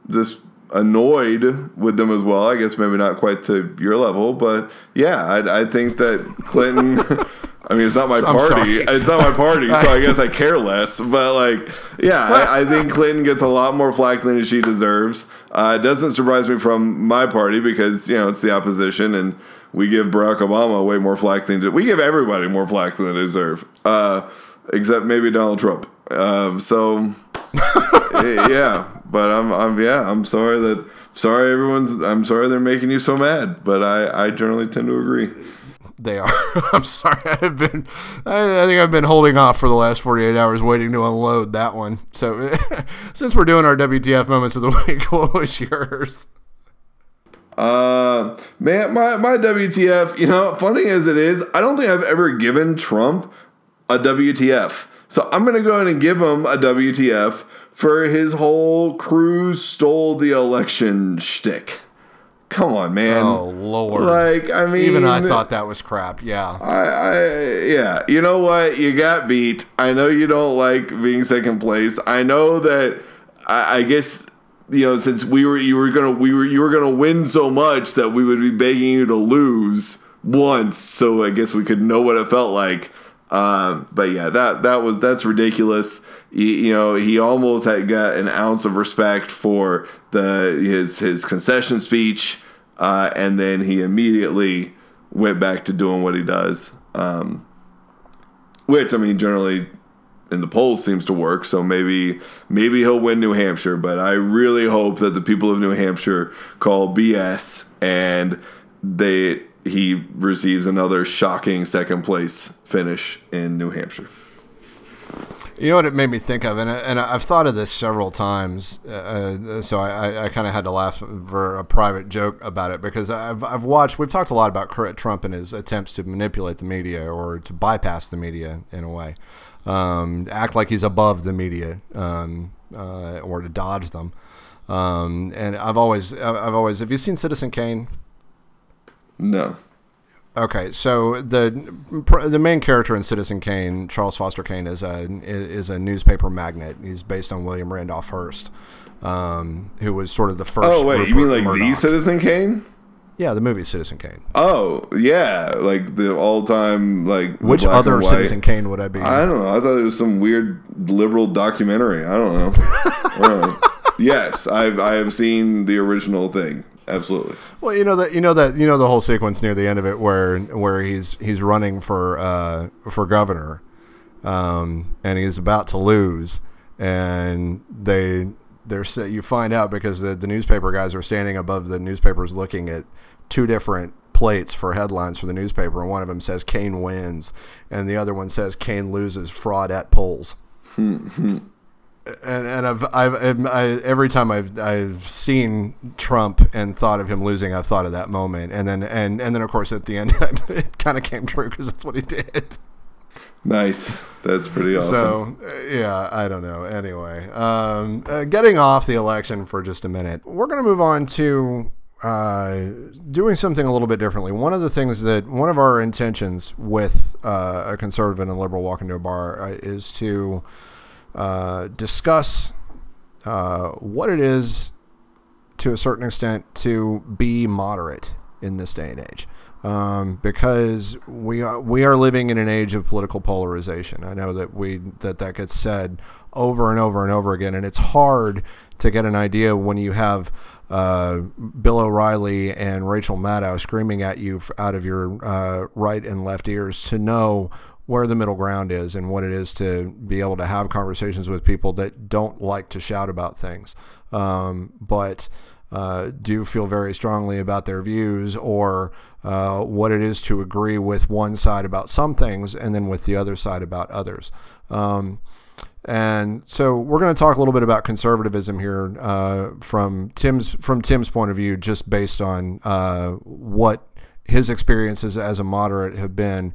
just annoyed with them as well. I guess maybe not quite to your level, but yeah, I, I think that Clinton. I mean, it's not my party. It's not my party, so I guess I care less. But like, yeah, I, I think Clinton gets a lot more flack than she deserves. Uh, it doesn't surprise me from my party because you know it's the opposition, and we give Barack Obama way more flack than we give everybody more flack than they deserve, uh, except maybe Donald Trump. Uh, so yeah, but I'm, I'm yeah, I'm sorry that sorry everyone's I'm sorry they're making you so mad, but I I generally tend to agree. They are. I'm sorry. I've been. I, think I've been holding off for the last 48 hours, waiting to unload that one. So, since we're doing our WTF moments of the week, what was yours? Uh, man, my my WTF. You know, funny as it is, I don't think I've ever given Trump a WTF. So I'm gonna go ahead and give him a WTF for his whole Cruz stole the election shtick. Come on, man. Oh Lord! Like, I mean, even I thought that was crap. Yeah. I, I yeah, you know what? You got beat. I know you don't like being second place. I know that. I, I guess you know since we were you were gonna we were you were gonna win so much that we would be begging you to lose once. So I guess we could know what it felt like. Um, but yeah, that that was that's ridiculous. He, you know, he almost had got an ounce of respect for the his his concession speech, uh, and then he immediately went back to doing what he does. Um, which I mean, generally in the polls seems to work. So maybe maybe he'll win New Hampshire, but I really hope that the people of New Hampshire call BS and they he receives another shocking second place finish in New Hampshire. You know what it made me think of, and, and I've thought of this several times, uh, so I, I kind of had to laugh for a private joke about it because I've, I've watched, we've talked a lot about Trump and his attempts to manipulate the media or to bypass the media in a way, um, act like he's above the media um, uh, or to dodge them. Um, and I've always, I've always, have you seen Citizen Kane? No. Okay, so the the main character in Citizen Kane, Charles Foster Kane, is a is a newspaper magnate. He's based on William Randolph Hearst, um, who was sort of the first. Oh wait, you mean like Murdoch. the Citizen Kane? Yeah, the movie Citizen Kane. Oh yeah, like the all time like Which other. Citizen Kane would I be? I don't know. I thought it was some weird liberal documentary. I don't know. I don't know. Yes, I've I have seen the original thing. Absolutely. Well, you know that you know that you know the whole sequence near the end of it where where he's he's running for uh, for governor, um, and he's about to lose, and they they're you find out because the the newspaper guys are standing above the newspapers looking at two different plates for headlines for the newspaper, and one of them says Kane wins, and the other one says Kane loses fraud at polls. And and I've I've I, every time I've I've seen Trump and thought of him losing, I've thought of that moment, and then and and then of course at the end it kind of came true because that's what he did. Nice. That's pretty awesome. So yeah, I don't know. Anyway, um, uh, getting off the election for just a minute, we're gonna move on to uh, doing something a little bit differently. One of the things that one of our intentions with uh, a conservative and a liberal walk into a bar uh, is to uh, discuss uh, what it is to a certain extent to be moderate in this day and age. Um, because we are we are living in an age of political polarization. I know that we that that gets said over and over and over again, and it's hard to get an idea when you have uh, Bill O'Reilly and Rachel Maddow screaming at you out of your uh, right and left ears to know where the middle ground is and what it is to be able to have conversations with people that don't like to shout about things, um, but uh, do feel very strongly about their views or uh, what it is to agree with one side about some things and then with the other side about others. Um, and so we're going to talk a little bit about conservatism here uh, from Tim's from Tim's point of view, just based on uh, what his experiences as a moderate have been.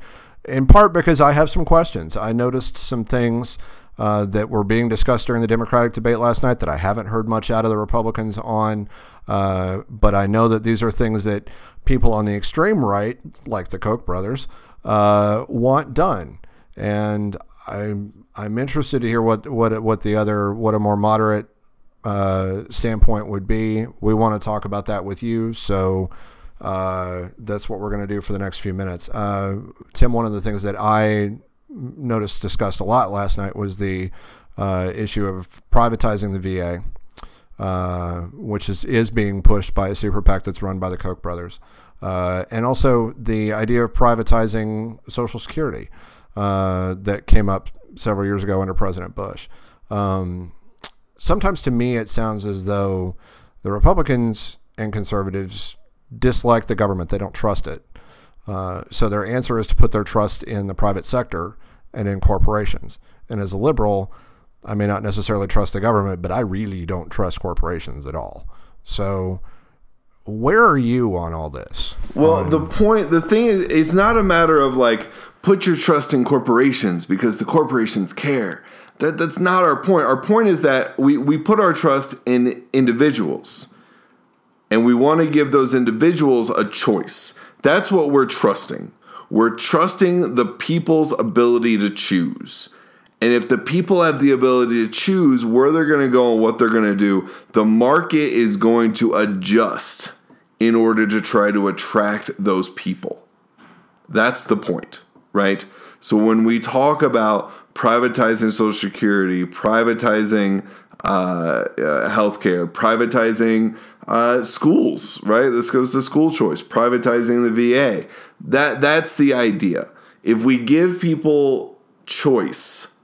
In part because I have some questions. I noticed some things uh, that were being discussed during the Democratic debate last night that I haven't heard much out of the Republicans on. Uh, but I know that these are things that people on the extreme right, like the Koch brothers, uh, want done. And I'm I'm interested to hear what what what the other what a more moderate uh, standpoint would be. We want to talk about that with you, so uh, that's what we're going to do for the next few minutes. Uh, Tim, one of the things that I noticed discussed a lot last night was the uh, issue of privatizing the VA. Uh, which is, is being pushed by a super PAC that's run by the Koch brothers. Uh, and also the idea of privatizing Social Security that came up several years ago under President Bush. Um, sometimes to me, it sounds as though the Republicans and conservatives dislike the government, they don't trust it. Uh, so their answer is to put their trust in the private sector and in corporations. And as a liberal, I may not necessarily trust the government, but I really don't trust corporations at all. So, where are you on all this? Well, On- the point, the thing is, it's not a matter of like put your trust in corporations because the corporations care. That that's not our point. Our point is that we we put our trust in individuals, and we want to give those individuals a choice. That's what we're trusting. We're trusting the people's ability to choose. And if the people have the ability to choose where they're going to go and what they're going to do, the market is going to adjust in order to try to attract those people. That's the point, right? So when we talk about privatizing Social Security, privatizing uh, uh, healthcare, privatizing uh, schools, right? This goes to school choice, privatizing the VA. That that's the idea. If we give people choice,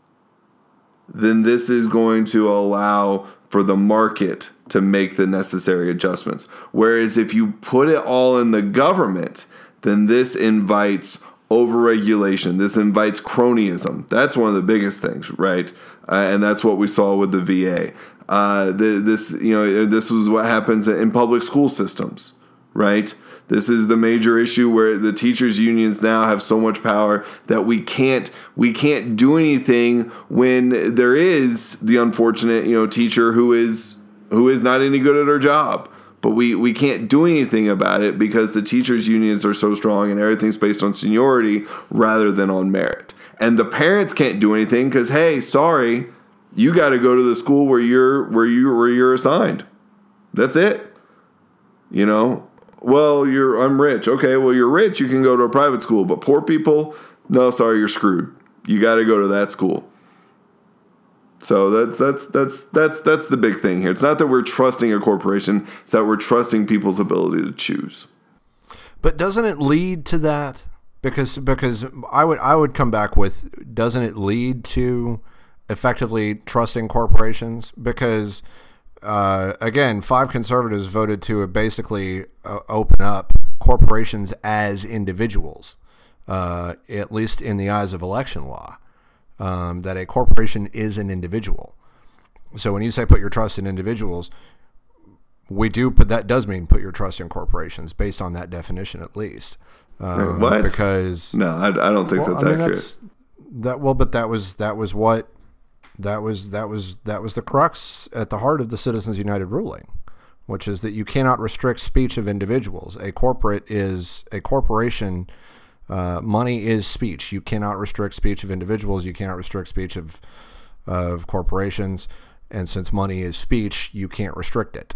then this is going to allow for the market to make the necessary adjustments. Whereas if you put it all in the government, then this invites overregulation. This invites cronyism. That's one of the biggest things, right? Uh, and that's what we saw with the VA. Uh, the, this, you know, this was what happens in public school systems, right? This is the major issue where the teachers unions now have so much power that we can't we can't do anything when there is the unfortunate, you know, teacher who is who is not any good at her job. But we, we can't do anything about it because the teachers unions are so strong and everything's based on seniority rather than on merit. And the parents can't do anything because hey, sorry, you got to go to the school where you're where you where you're assigned. That's it. You know, well, you're I'm rich. Okay, well you're rich, you can go to a private school, but poor people, no, sorry, you're screwed. You got to go to that school. So that's that's that's that's that's the big thing here. It's not that we're trusting a corporation; it's that we're trusting people's ability to choose. But doesn't it lead to that? Because because I would I would come back with doesn't it lead to effectively trusting corporations? Because uh, again, five conservatives voted to basically uh, open up corporations as individuals, uh, at least in the eyes of election law. Um, that a corporation is an individual. So when you say put your trust in individuals, we do put that does mean put your trust in corporations based on that definition at least. Um, what? Because No, I, I don't think well, that's I mean, accurate. that's that well, but that was that was what that was that was that was the crux at the heart of the Citizens United ruling which is that you cannot restrict speech of individuals. A corporate is a corporation. Uh, money is speech. You cannot restrict speech of individuals. You cannot restrict speech of of corporations. And since money is speech, you can't restrict it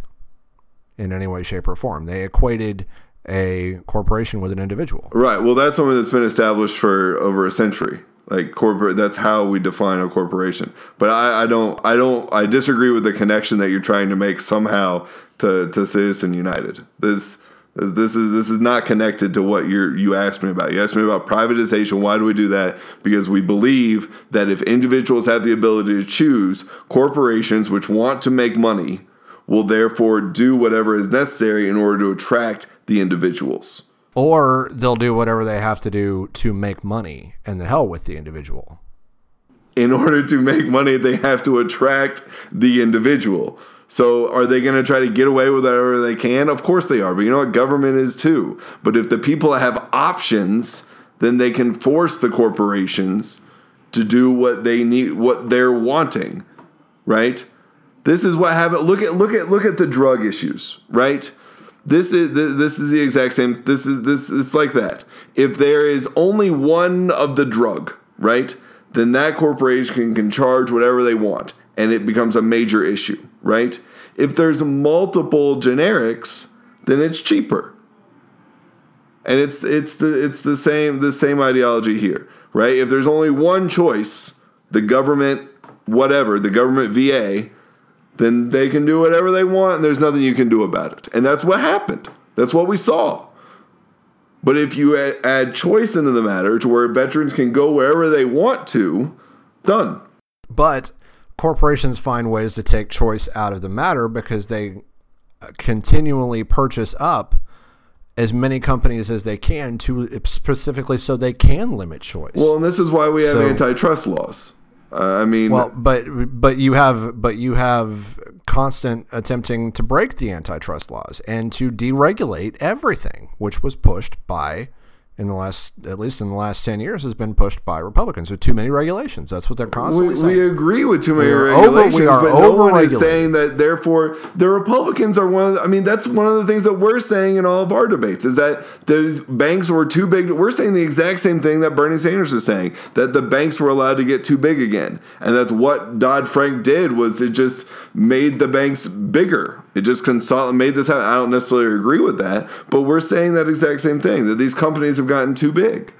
in any way, shape, or form. They equated a corporation with an individual. Right. Well, that's something that's been established for over a century. Like corporate, that's how we define a corporation. But I, I don't, I don't, I disagree with the connection that you're trying to make somehow to to Citizen United. This this is this is not connected to what you you asked me about. You asked me about privatization. Why do we do that? Because we believe that if individuals have the ability to choose, corporations which want to make money will therefore do whatever is necessary in order to attract the individuals. Or they'll do whatever they have to do to make money, and the hell with the individual. In order to make money, they have to attract the individual. So are they going to try to get away with whatever they can? Of course they are. But you know what? Government is too. But if the people have options, then they can force the corporations to do what they need, what they're wanting, right? This is what happened. Look at look at look at the drug issues, right? This is this is the exact same. This is this it's like that. If there is only one of the drug, right, then that corporation can, can charge whatever they want, and it becomes a major issue, right? If there's multiple generics, then it's cheaper, and it's it's the it's the same the same ideology here, right? If there's only one choice, the government, whatever, the government VA then they can do whatever they want and there's nothing you can do about it. And that's what happened. That's what we saw. But if you add choice into the matter to where veterans can go wherever they want to, done. But corporations find ways to take choice out of the matter because they continually purchase up as many companies as they can to specifically so they can limit choice. Well, and this is why we have So- antitrust laws. Uh, I mean, Well, but but you have but you have constant attempting to break the antitrust laws and to deregulate everything, which was pushed by in the last at least in the last ten years has been pushed by Republicans. with too many regulations. That's what they're constantly we, saying. we agree with too many We are over- regulations, we are but no one is saying that. Therefore, the Republicans are one. Of the, I mean, that's one of the things that we're saying in all of our debates is that those banks were too big. We're saying the exact same thing that Bernie Sanders is saying that the banks were allowed to get too big again, and that's what Dodd Frank did. Was it just made the banks bigger? It just consol- made this happen. I don't necessarily agree with that, but we're saying that exact same thing that these companies have gotten too big.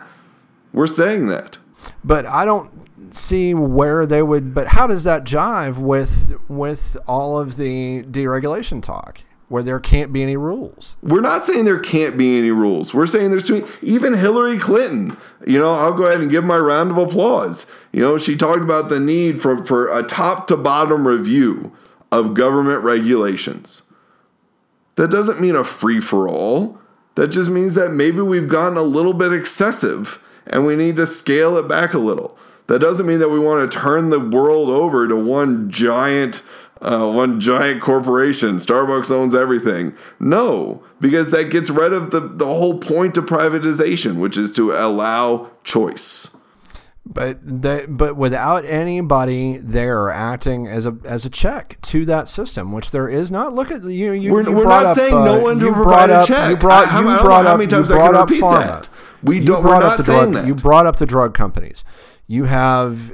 We're saying that. but I don't see where they would. But how does that jive with with all of the deregulation talk, where there can't be any rules? We're not saying there can't be any rules. We're saying there's too many. Even Hillary Clinton, you know, I'll go ahead and give my round of applause. You know, she talked about the need for, for a top to bottom review of government regulations. That doesn't mean a free for all. That just means that maybe we've gotten a little bit excessive and we need to scale it back a little. That doesn't mean that we want to turn the world over to one giant uh, one giant corporation. Starbucks owns everything. No, because that gets rid of the, the whole point of privatization, which is to allow choice. But they, but without anybody there acting as a as a check to that system, which there is not. Look at you. you We're, you we're not up, saying uh, no one to provide brought a up, check. You brought, I, I you don't know how up, many times I can up repeat pharma. that. We don't. We're not the saying drug, that. You brought up the drug companies. You have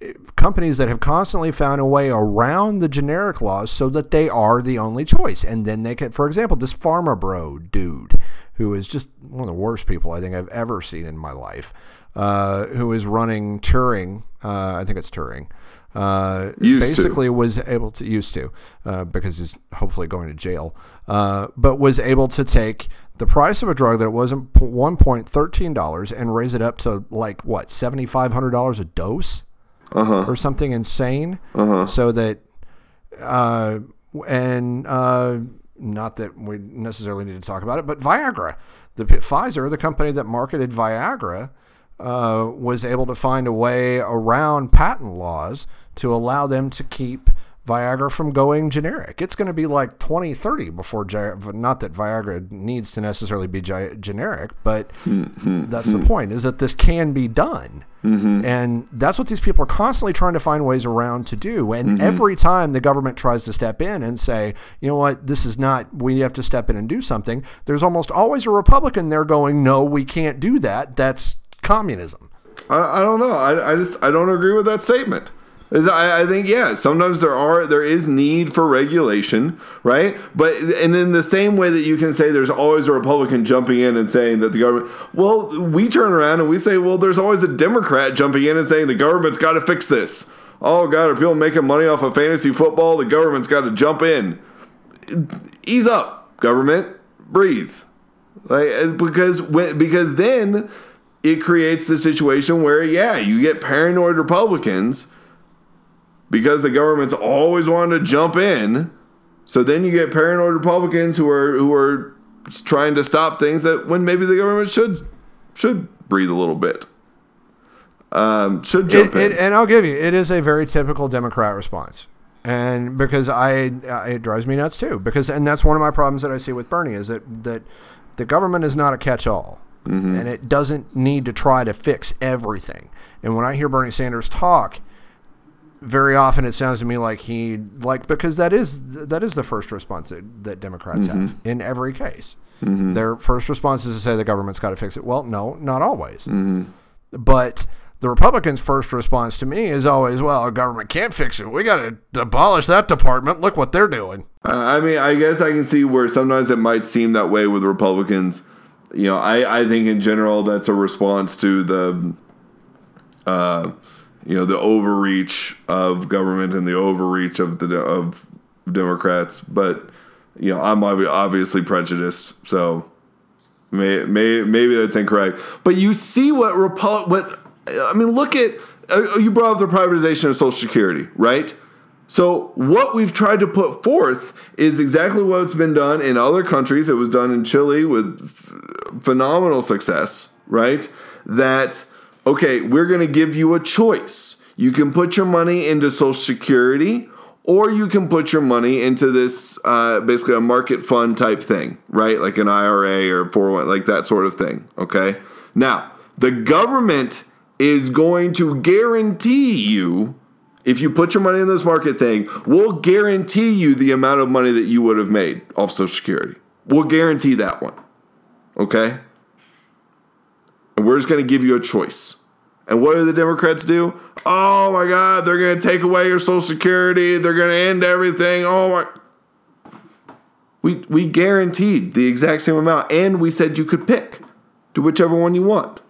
uh, companies that have constantly found a way around the generic laws so that they are the only choice. And then they can, for example, this Pharma Bro dude, who is just one of the worst people I think I've ever seen in my life, uh, who is running Turing. Uh, I think it's Turing. Uh, Used to. basically was able to used to uh, because he's hopefully going to jail, uh, but was able to take the price of a drug that wasn't one point thirteen dollars and raise it up to like what seventy five hundred dollars a dose or something insane, so that uh, and uh, not that we necessarily need to talk about it, but Viagra, the Pfizer, the company that marketed Viagra, uh, was able to find a way around patent laws to allow them to keep Viagra from going generic. It's going to be like 2030 before, not that Viagra needs to necessarily be generic, but mm-hmm. that's the point is that this can be done. Mm-hmm. And that's what these people are constantly trying to find ways around to do. And mm-hmm. every time the government tries to step in and say, you know what, this is not, we have to step in and do something, there's almost always a Republican there going, no, we can't do that. That's communism. I, I don't know. I, I just I don't agree with that statement. I, I think yeah, sometimes there are there is need for regulation, right? But and in the same way that you can say there's always a Republican jumping in and saying that the government well, we turn around and we say, well, there's always a Democrat jumping in and saying the government's got to fix this. Oh God, are people making money off of fantasy football? The government's got to jump in. Ease up, government. Breathe. Like because when because then it creates the situation where yeah, you get paranoid Republicans because the government's always wanting to jump in. So then you get paranoid Republicans who are who are trying to stop things that when maybe the government should should breathe a little bit. Um, should jump It, in. it, and I'll give you, it is a very typical Democrat response. And because I, it drives me nuts too. Because, and that's one of my problems that I see with Bernie is that, that the government is not a catch all. And it doesn't need to try to fix everything. And when I hear Bernie Sanders talk, very often it sounds to me like he like because that is that is the first response that, that Democrats mm-hmm. have in every case. Mm-hmm. Their first response is to say the government's got to fix it. Well, no, not always. But the Republicans' first response to me is always, "Well, our government can't fix it. We got to abolish that department. Look what they're doing." Uh, I mean, I guess I can see where sometimes it might seem that way with Republicans. You know, I, I think in general that's a response to the, uh, you know, the overreach of government and the overreach of the of Democrats. But you know, I'm obvi- obviously prejudiced, so may, may, maybe that's incorrect. But you see what Repu- what I mean. Look at uh, you brought up the privatization of Social Security, right? So what we've tried to put forth is exactly what's been done in other countries. It was done in Chile with f- phenomenal success, right? That okay, we're going to give you a choice. You can put your money into Social Security, or you can put your money into this uh, basically a market fund type thing, right? Like an IRA or 401, like that sort of thing. Okay. Now the government is going to guarantee you if you put your money in this market thing, we'll guarantee you the amount of money that you would have made off Social Security. We'll guarantee that one. Okay? And we're just going to give you a choice. And what do the Democrats do? Oh my God, they're going to take away your Social Security. They're going to end everything. Oh my. We, we guaranteed the exact same amount, and we said you could pick. Do whichever one you want.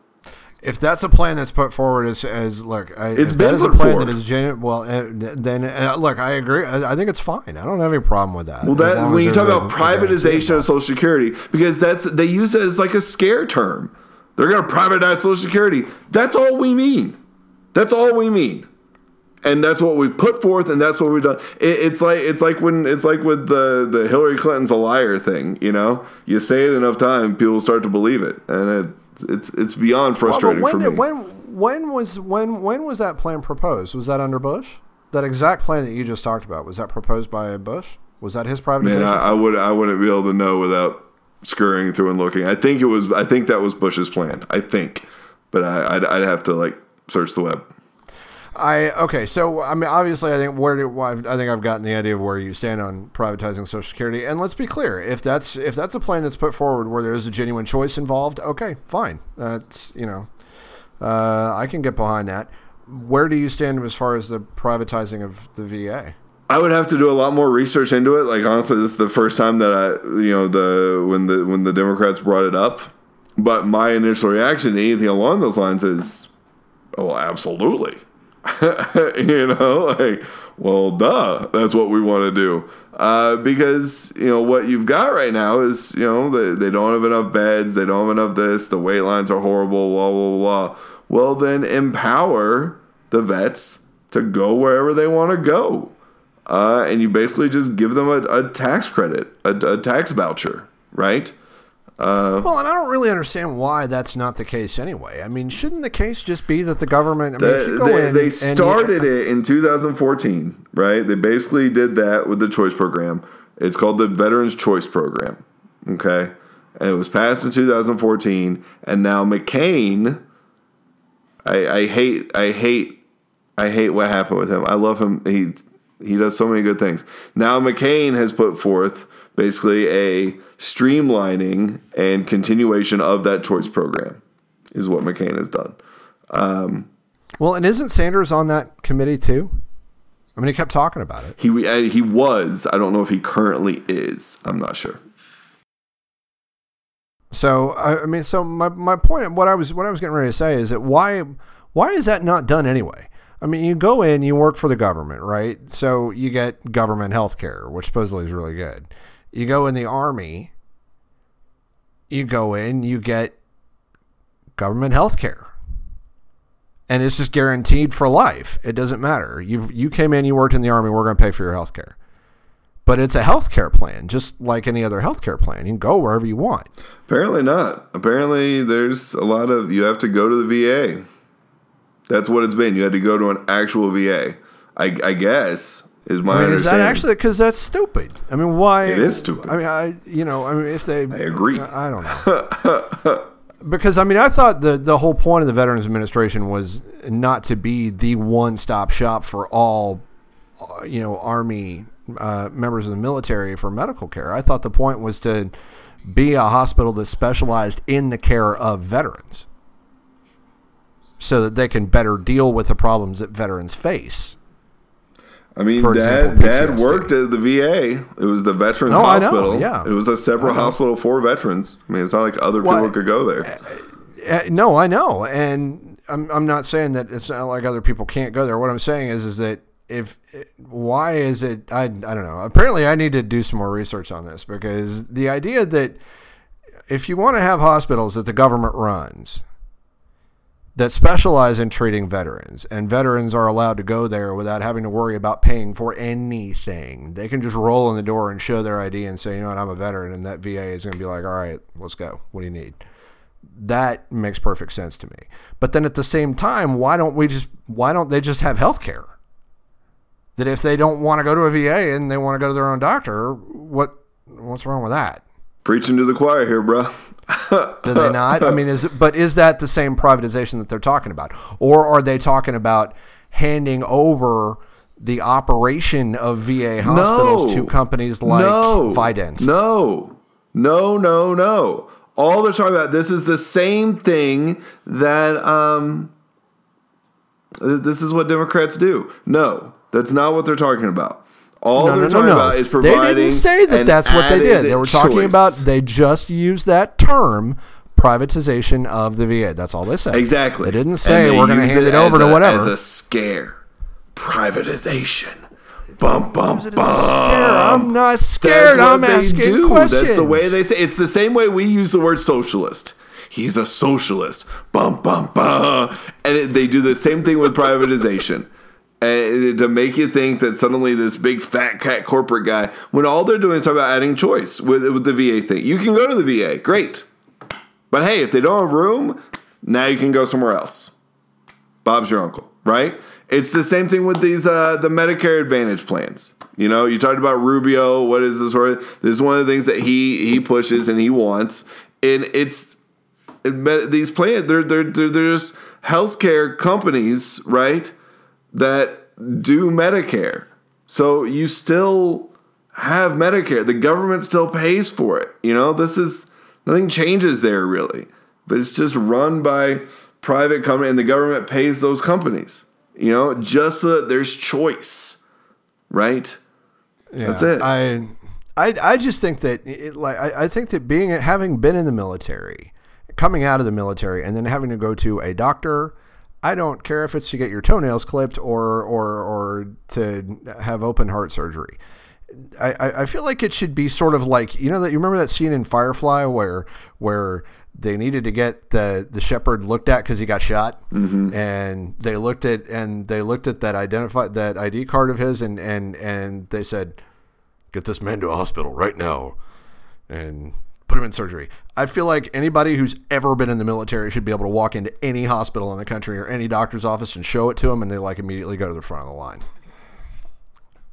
If that's a plan that's put forward as, as look, I, It's that is a plan forward. that is genuine, well, uh, then uh, look, I agree. I, I think it's fine. I don't have any problem with that. Well, that when you talk about a- a privatization of. Social Security, because that's they use it as like a scare term. They're going to privatize Social Security. That's all we mean. That's all we mean, and that's what we've put forth, and that's what we've done. It, it's like it's like when it's like with the the Hillary Clinton's a liar thing. You know, you say it enough time, people start to believe it, and it, it's it's beyond Well, frustrating when, for me. when when was when when was that plan proposed? Was that under Bush? That exact plan that you just talked about was that proposed by Bush? Was that his privatization? Man, I, I would I wouldn't be able to know without scurrying through and looking. I think it was. I think that was Bush's plan. I think, but I, I'd, I'd have to like search the web. I okay, so I mean, obviously, I think where do, I think I've gotten the idea of where you stand on privatizing Social Security. And let's be clear, if that's if that's a plan that's put forward where there is a genuine choice involved, okay, fine. That's you know, uh, I can get behind that. Where do you stand as far as the privatizing of the VA? I would have to do a lot more research into it. Like honestly, this is the first time that I, you know, the when the when the Democrats brought it up. But my initial reaction to anything along those lines is, oh, absolutely. you know, like, well, duh, that's what we want to do. Uh, because you know what you've got right now is you know they, they don't have enough beds, they don't have enough this, the wait lines are horrible, blah blah blah. Well, then empower the vets to go wherever they want to go uh, and you basically just give them a, a tax credit, a, a tax voucher, right? Uh, well, and I don't really understand why that's not the case anyway. I mean, shouldn't the case just be that the government? I mean, go they, they started you, it in 2014, right? They basically did that with the choice program. It's called the Veterans Choice Program. Okay. And it was passed in 2014. And now McCain, I, I hate, I hate, I hate what happened with him. I love him. He, he does so many good things. Now McCain has put forth basically a streamlining and continuation of that choice program, is what McCain has done. Well, and isn't Sanders on that committee too? I mean, he kept talking about it. He uh, he was. I don't know if he currently is. I'm not sure. So I, I mean, so my, my point, what I was what I was getting ready to say is that why why is that not done anyway? I mean, you go in, you work for the government, right? So you get government health care, which supposedly is really good. You go in the army, you go in, you get government health care. And it's just guaranteed for life. It doesn't matter. You you came in, you worked in the army, we're going to pay for your health care. But it's a health care plan, just like any other health care plan. You can go wherever you want. Apparently not. Apparently there's a lot of you have to go to the VA. That's what it's been. You had to go to an actual VA. I, I guess is my I mean, is that actually because that's stupid? I mean, why? It is stupid. I mean, I you know, I mean, if they, I agree. I I don't know. because I mean, I thought the the whole point of the Veterans Administration was not to be the one stop shop for all, uh, you know, Army uh, members of the military for medical care. I thought the point was to be a hospital that specialized in the care of veterans, so that they can better deal with the problems that veterans face. I mean, dad, example, dad worked at the VA. It was the Veterans I know, Hospital. yeah. It was a separate hospital for veterans. I mean, it's not like other Well, people could go there. Uh, no, I know, and I'm I'm not saying that it's not like other people can't go there. What I'm saying is is that if why is it I I don't know. Apparently, I need to do some more research on this because the idea that if you want to have hospitals that the government runs that specialize in treating veterans and veterans are allowed to go there without having to worry about paying for anything. They can just roll in the door and show their ID and say, "You know what, I'm a veteran." And that VA is going to be like, "All right, let's go. What do you need?" that makes perfect sense to me. But then at the same time, why don't we just why don't they just have health care? That if they don't want to go to a VA and they want to go to their own doctor, what what's wrong with that? Preaching to the choir here, bro. Do they not? I mean, is it, but is that the same privatization that they're talking about, or are they talking about handing over the operation of VA hospitals to companies like no, Vident? No, no, no, no. All they're talking about. This is the same thing that um. This is what Democrats do. No, that's not what they're talking about. All No, they're no, no, talking no. about is They didn't say that that's what they did. They were talking choice. about they just used that term privatization of the VA. That's all they said. Exactly. They didn't say they we're going to hand it, over to a- whatever. As a scare. Privatization. Bum bum bum. I'm not scared. I'm asking do. questions. That's the way they say. It's the same way we use the word socialist. He's a socialist. Bum bum bum. And it, they do the same thing with privatization. And to make you think that suddenly this big fat cat corporate guy, when all they're doing is talking about adding choice with, with the VA thing. You can go to the VA, great. But hey, if they don't have room, now you can go somewhere else. Bob's your uncle, right? It's the same thing with these uh, the Medicare Advantage plans. You know, you talked about Rubio. What is this? This is one of the things that he he pushes and he wants, and it's it, these plans. They're they're they're, they're just healthcare companies, right? That do Medicare. So you still have Medicare. The government still pays for it. You know, this is nothing changes there really, but it's just run by private company, and the government pays those companies. You know, just so that there's choice, right? Yeah, That's it. I, I, I just think that it, like I, I think that being having been in the military, coming out of the military, and then having to go to a doctor. I don't care if it's to get your toenails clipped or or or to have open heart surgery. I, I feel like it should be sort of like you know that you remember that scene in Firefly where where they needed to get the the shepherd looked at because he got shot, Mm-hmm. and they looked at and they looked at that identified that ID card of his and and and they said, "Get this man to a hospital right now," and put him in surgery. I feel like anybody who's ever been in the military should be able to walk into any hospital in the country or any doctor's office and show it to them, and they like immediately go to the front of the line.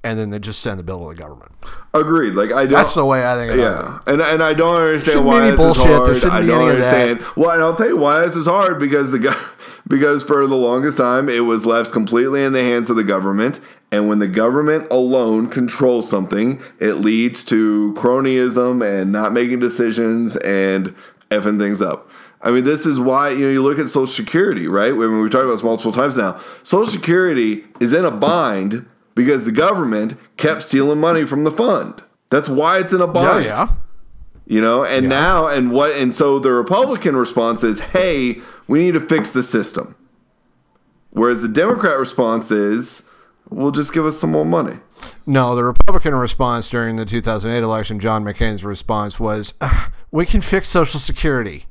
And then they just send the bill to the government. Agreed. Like I don't. That's the way I think Yeah, and and I don't understand Shouldn't why this bullshit. is There hard. shouldn't I don't any of that. understand. Well, and I'll tell you why this is hard because the guy, because for the longest time it was left completely in the hands of the government, and when the government alone controls something, it leads to cronyism and not making decisions and effing things up. I mean, this is why you know you look at Social Security, right? I mean, we've talked about this multiple times now. Social Security is in a bind because the government kept stealing money from the fund. That's why it's in a bind. Yeah, yeah. You know, and now and what and so the Republican response is, "Hey, we need to fix the system." Whereas the Democrat response is, "Well, just give us some more money." No, the Republican response during the 2008 election, John McCain's response was, "We can fix Social Security,"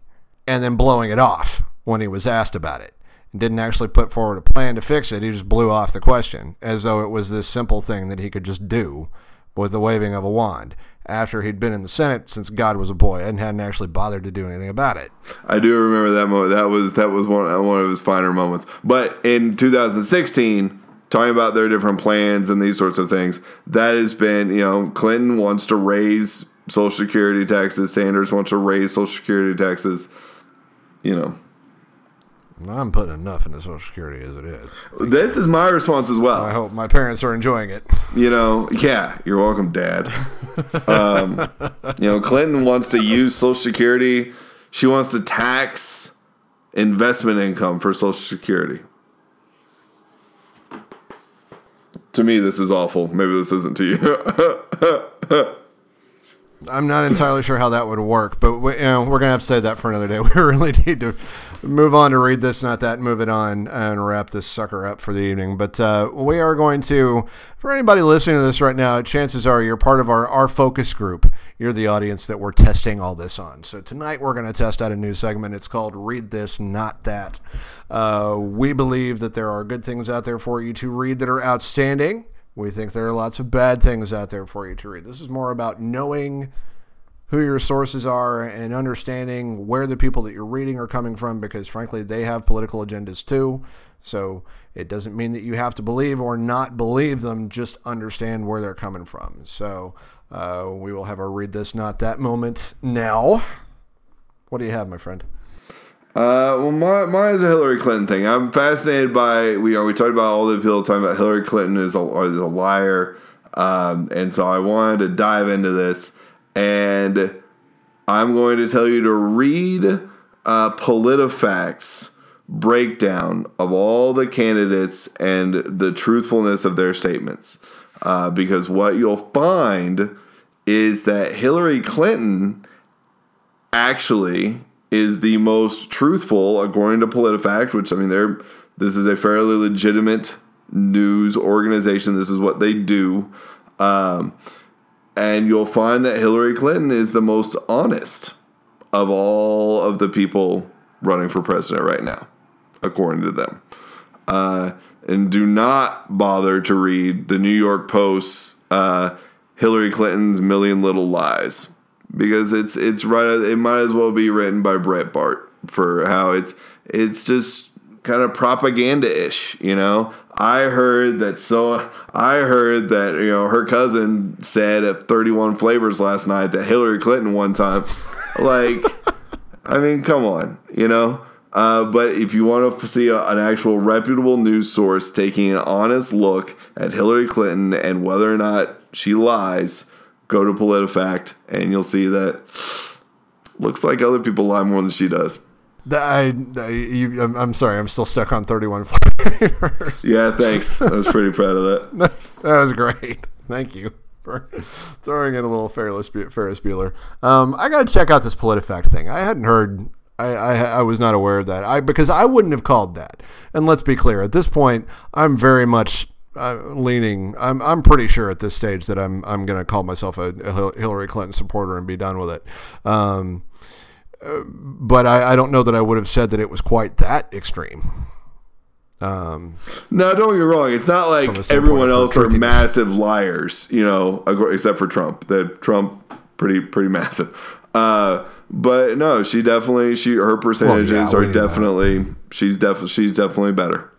and then blowing it off when he was asked about it. And didn't actually put forward a plan to fix it. He just blew off the question as though it was this simple thing that he could just do with the waving of a wand. After he'd been in the Senate since God was a boy and hadn't actually bothered to do anything about it. I do remember that moment. That was that was one one of his finer moments. But in 2016, talking about their different plans and these sorts of things, that has been you know Clinton wants to raise Social Security taxes. Sanders wants to raise Social Security taxes. You know, I'm putting enough into Social Security as it is. this is my response as well. I hope my parents are enjoying it. You know, yeah, you're welcome, Dad. Um, you know, Clinton wants to use Social Security. She wants to tax investment income for Social Security. To me, this is awful. Maybe this isn't to you. I'm not entirely sure how that would work, but we, you know, we're gonna have to say that for another day. We really need to move on to read this, not that, move it on, and wrap this sucker up for the evening. But uh, we are going to, for anybody listening to this right now, chances are you're part of our our focus group. You're the audience that we're testing all this on. So tonight we're going to test out a new segment. It's called "Read This, Not That." Uh, we believe that there are good things out there for you to read that are outstanding. We think there are lots of bad things out there for you to read. This is more about knowing who your sources are and understanding where the people that you're reading are coming from because frankly they have political agendas too. So it doesn't mean that you have to believe or not believe them just understand where they're coming from. So uh, we will have our read this not that moment now. What do you have my friend Uh, well, my, mine is a Hillary Clinton thing. I'm fascinated by we are we talked about all the people talking about Hillary Clinton is a, is a liar, um, and so I wanted to dive into this, and I'm going to tell you to read uh, PolitiFacts breakdown of all the candidates and the truthfulness of their statements, uh, because what you'll find is that Hillary Clinton actually is the most truthful according to PolitiFact, which I mean they're this is a fairly legitimate news organization. This is what they do. Um, and you'll find that Hillary Clinton is the most honest of all of the people running for president right now, according to them. Uh, and do not bother to read the New York Post's uh, Hillary Clinton's Million Little Lies because it's it's right. It might as well be written by Breitbart for how it's it's just kind of propaganda ish. You know, I heard that. So I heard that you know her cousin said at Thirty One Flavors last night that Hillary Clinton one time, like, I mean, come on, you know. Uh, but if you want to see a, an actual reputable news source taking an honest look at Hillary Clinton and whether or not she lies, go to PolitiFact and you'll see that looks like other people lie more than she does. I, I you, I'm, I'm sorry i'm still stuck on 31 flavors Yeah, thanks. I was pretty proud of that. that was great. Thank you for throwing in a little Ferris, Ferris Bueller. Um, I got to check out this PolitiFact thing. I hadn't heard. I, I, I was not aware of that. I because I wouldn't have called that. And let's be clear. At this point, I'm very much leaning. I'm I'm pretty sure at this stage that I'm I'm going to call myself a, a Hillary Clinton supporter and be done with it. Um, uh, but I, I don't know that I would have said that it was quite that extreme. Um, No, don't get me wrong. It's not like everyone else are massive liars, you know, except for Trump. That Trump pretty pretty massive. Uh, but no, she definitely she her percentages we are knew that. definitely she's definitely she's definitely better.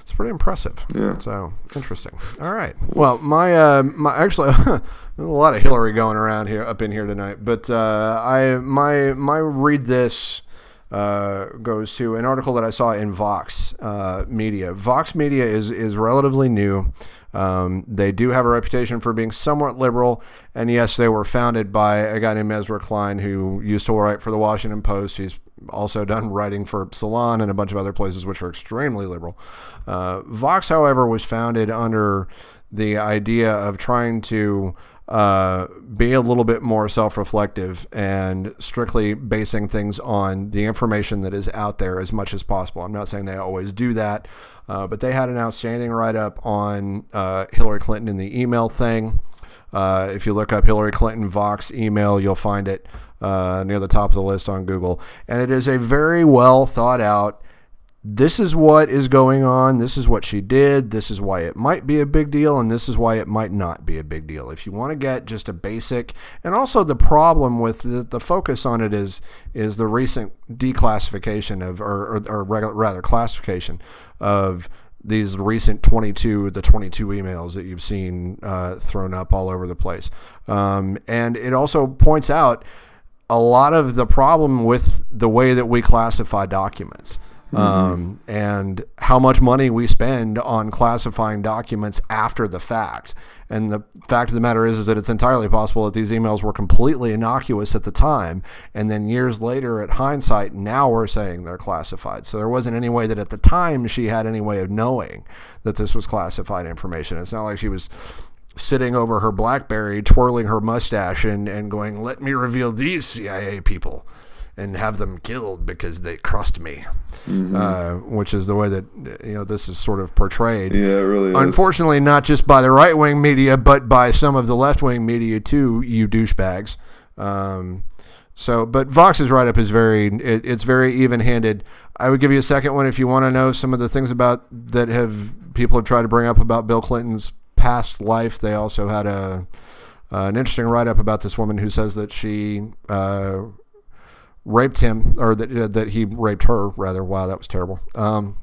It's pretty impressive. Yeah. So interesting. All right. Well, my uh, my actually a lot of Hillary going around here up in here tonight, but uh, I my my read this uh, goes to an article that I saw in Vox uh, Media. Vox Media is is relatively new. Um, they do have a reputation for being somewhat liberal, and yes, they were founded by a guy named Ezra Klein who used to write for the Washington Post. He's also done writing for Salon and a bunch of other places which are extremely liberal. Uh, Vox, however, was founded under the idea of trying to uh, be a little bit more self-reflective and strictly basing things on the information that is out there as much as possible. I'm not saying they always do that, uh, but they had an outstanding write-up on uh, Hillary Clinton and the email thing. Uh, if you look up Hillary Clinton Vox email, you'll find it uh, near the top of the list on Google, and it is a very well thought out this is what is going on. This is what she did. This is why it might be a big deal, and this is why it might not be a big deal. If you want to get just a basic, and also the problem with the, the focus on it is is the recent declassification of, or, or, or rather classification of these recent 22 the 22 emails that you've seen uh, thrown up all over the place um, and it also points out a lot of the problem with the way that we classify documents um, and how much money we spend on classifying documents after the fact. And the fact of the matter is, is that it's entirely possible that these emails were completely innocuous at the time, and then years later, at hindsight, now we're saying they're classified. So there wasn't any way that at the time she had any way of knowing that this was classified information. It's not like she was sitting over her BlackBerry, twirling her mustache, and, and going, "Let me reveal these CIA people." And have them killed because they crossed me, uh, which is the way that you know this is sort of portrayed. Yeah, it really is. Unfortunately, not just by the right wing media, but by some of the left wing media too. You douchebags. Um, so, but Vox's write up is very it, it's very even handed. I would give you a second one if you want to know some of the things about that have people have tried to bring up about Bill Clinton's past life. They also had a uh, an interesting write up about this woman who says that she uh, raped him, or that uh, that he raped her. Rather, wow, that was terrible. Um,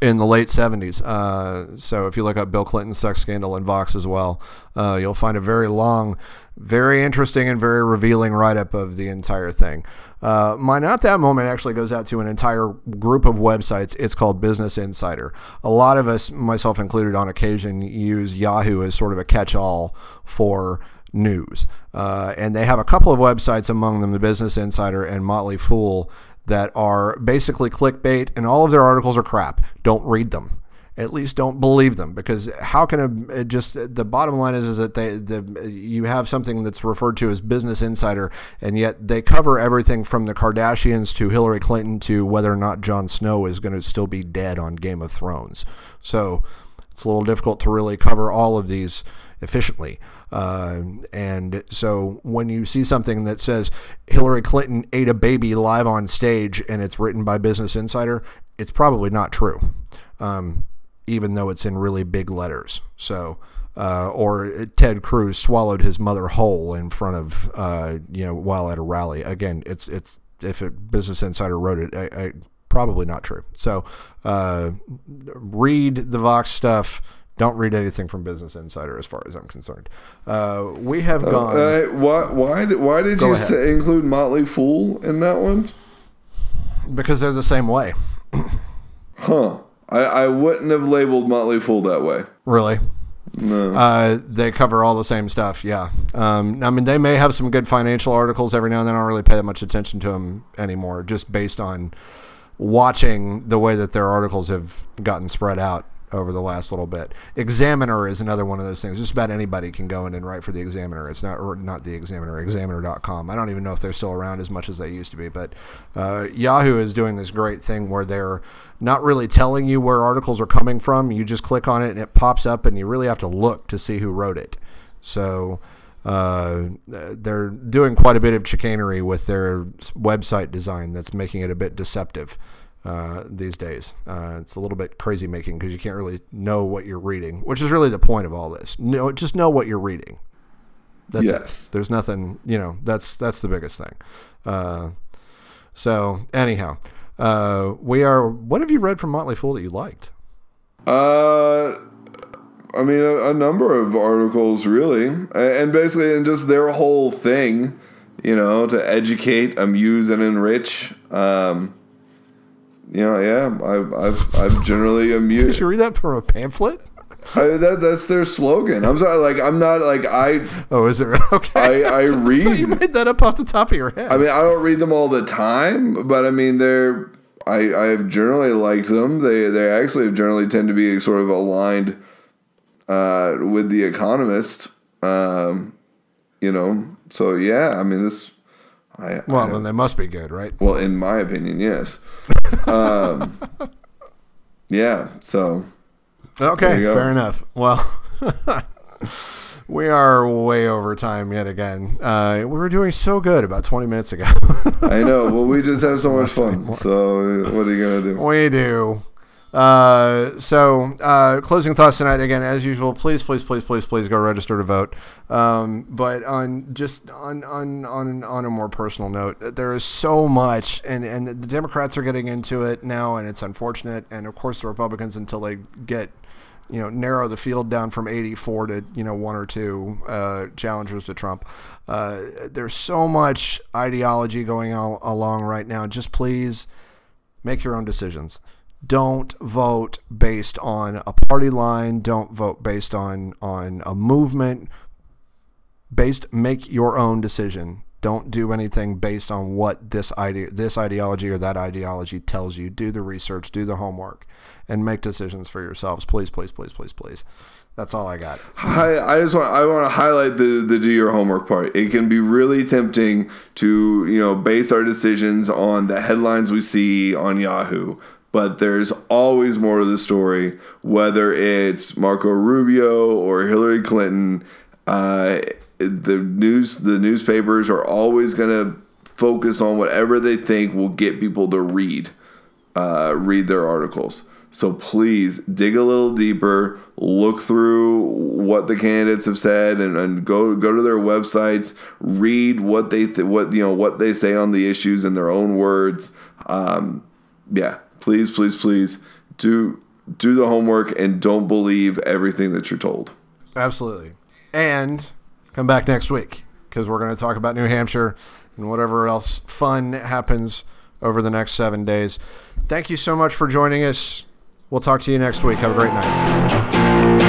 in the late 70s. Uh, so if you look up Bill Clinton's sex scandal in Vox as well, uh, you'll find a very long, very interesting, and very revealing write up of the entire thing. Uh, my Not That Moment actually goes out to an entire group of websites. It's called Business Insider. A lot of us, myself included, on occasion use Yahoo as sort of a catch all for news. Uh, and they have a couple of websites among them, the Business Insider and Motley Fool, that are basically clickbait, and all of their articles are crap. Don't read them. At least don't believe them, because how can a just the bottom line is is that they the you have something that's referred to as Business Insider, and yet they cover everything from the Kardashians to Hillary Clinton to whether or not Jon Snow is going to still be dead on Game of Thrones. So it's a little difficult to really cover all of these efficiently. Uh, and so when you see something that says Hillary Clinton ate a baby live on stage and it's written by Business Insider, it's probably not true, um, even though it's in really big letters. So. Uh, or Ted Cruz swallowed his mother whole in front of uh, you know while at a rally. Again, it's it's if it, Business Insider wrote it, I, I, probably not true. So uh, read the Vox stuff. Don't read anything from Business Insider, as far as I'm concerned. Uh, we have gone. Uh, why why did, why did you say, include Motley Fool in that one? because they're the same way. Huh. I, I wouldn't have labeled Motley Fool that way. Really. No. Uh, they cover all the same stuff. Yeah. Um, I mean, they may have some good financial articles every now and then. I don't really pay that much attention to them anymore, just based on watching the way that their articles have gotten spread out over the last little bit. Examiner is another one of those things. Just about anybody can go in and write for the Examiner. It's not not the Examiner, Examiner.com. I don't even know if they're still around as much as they used to be. But uh, Yahoo is doing this great thing where they're not really telling you where articles are coming from. You just click on it and it pops up, and you really have to look to see who wrote it. So uh, they're doing quite a bit of chicanery with their website design that's making it a bit deceptive uh, these days. Uh, it's a little bit crazy making because you can't really know what you're reading, which is really the point of all this. No, just know what you're reading. That's Yes. it. There's nothing, you know, that's that's the biggest thing. Uh, so anyhow, uh, we are. What have you read from Motley Fool that you liked? Uh, I mean, a, a number of articles, really, and basically, and just their whole thing, you know, to educate, amuse, and enrich. Um, you know, yeah, I've I've, I've generally Did you read that from a pamphlet? I, that that's their slogan. I'm sorry, like I'm not like I Oh, is it okay? I I I you read. made that up off the top of your head. I mean, I don't read them all the time, but I mean, they're I I have generally liked them. They they actually have generally tend to be sort of aligned uh, with the Economist. Um, you know, so yeah, I mean this. I, well, I- then they must be good, right? well, in my opinion, yes. um, yeah, so Okay, fair enough. Well, we are way over time yet again. Uh, we were doing so good about 20 minutes ago. I know. Well, we just have so much fun. So what are you gonna do? we do. Uh, so, uh, closing thoughts tonight again, as usual. Please, please, please, please, please go register to vote. Um, but on just on on on on a more personal note, there is so much, and and the Democrats are getting into it now, and it's unfortunate. And of course, the Republicans until they get you know narrow the field down from 84 to you know one or two uh, challengers to Trump. Uh, there's so much ideology going on along right now. Just please make your own decisions. Don't vote based on a party line. Don't vote based on on a movement. Based, make your own decision. Don't do anything based on what this idea, this ideology or that ideology tells you. Do the research, do the homework, and make decisions for yourselves. Please, please, please, please, please. That's all I got. I, I just want I want to highlight the the do your homework part. It can be really tempting to you know base our decisions on the headlines we see on Yahoo, but there's always more to the story. Whether it's Marco Rubio or Hillary Clinton, uh, the news the newspapers are always going to focus on whatever they think will get people to read uh, read their articles. So please dig a little deeper, look through what the candidates have said, and, and go go to their websites, read what they th- what you know what they say on the issues in their own words. Um, yeah, please, please, please do do the homework and don't believe everything that you're told. Absolutely. And come back next week because we're going to talk about New Hampshire and whatever else fun happens over the next seven days. Thank you so much for joining us. We'll talk to you next week. Have a great night.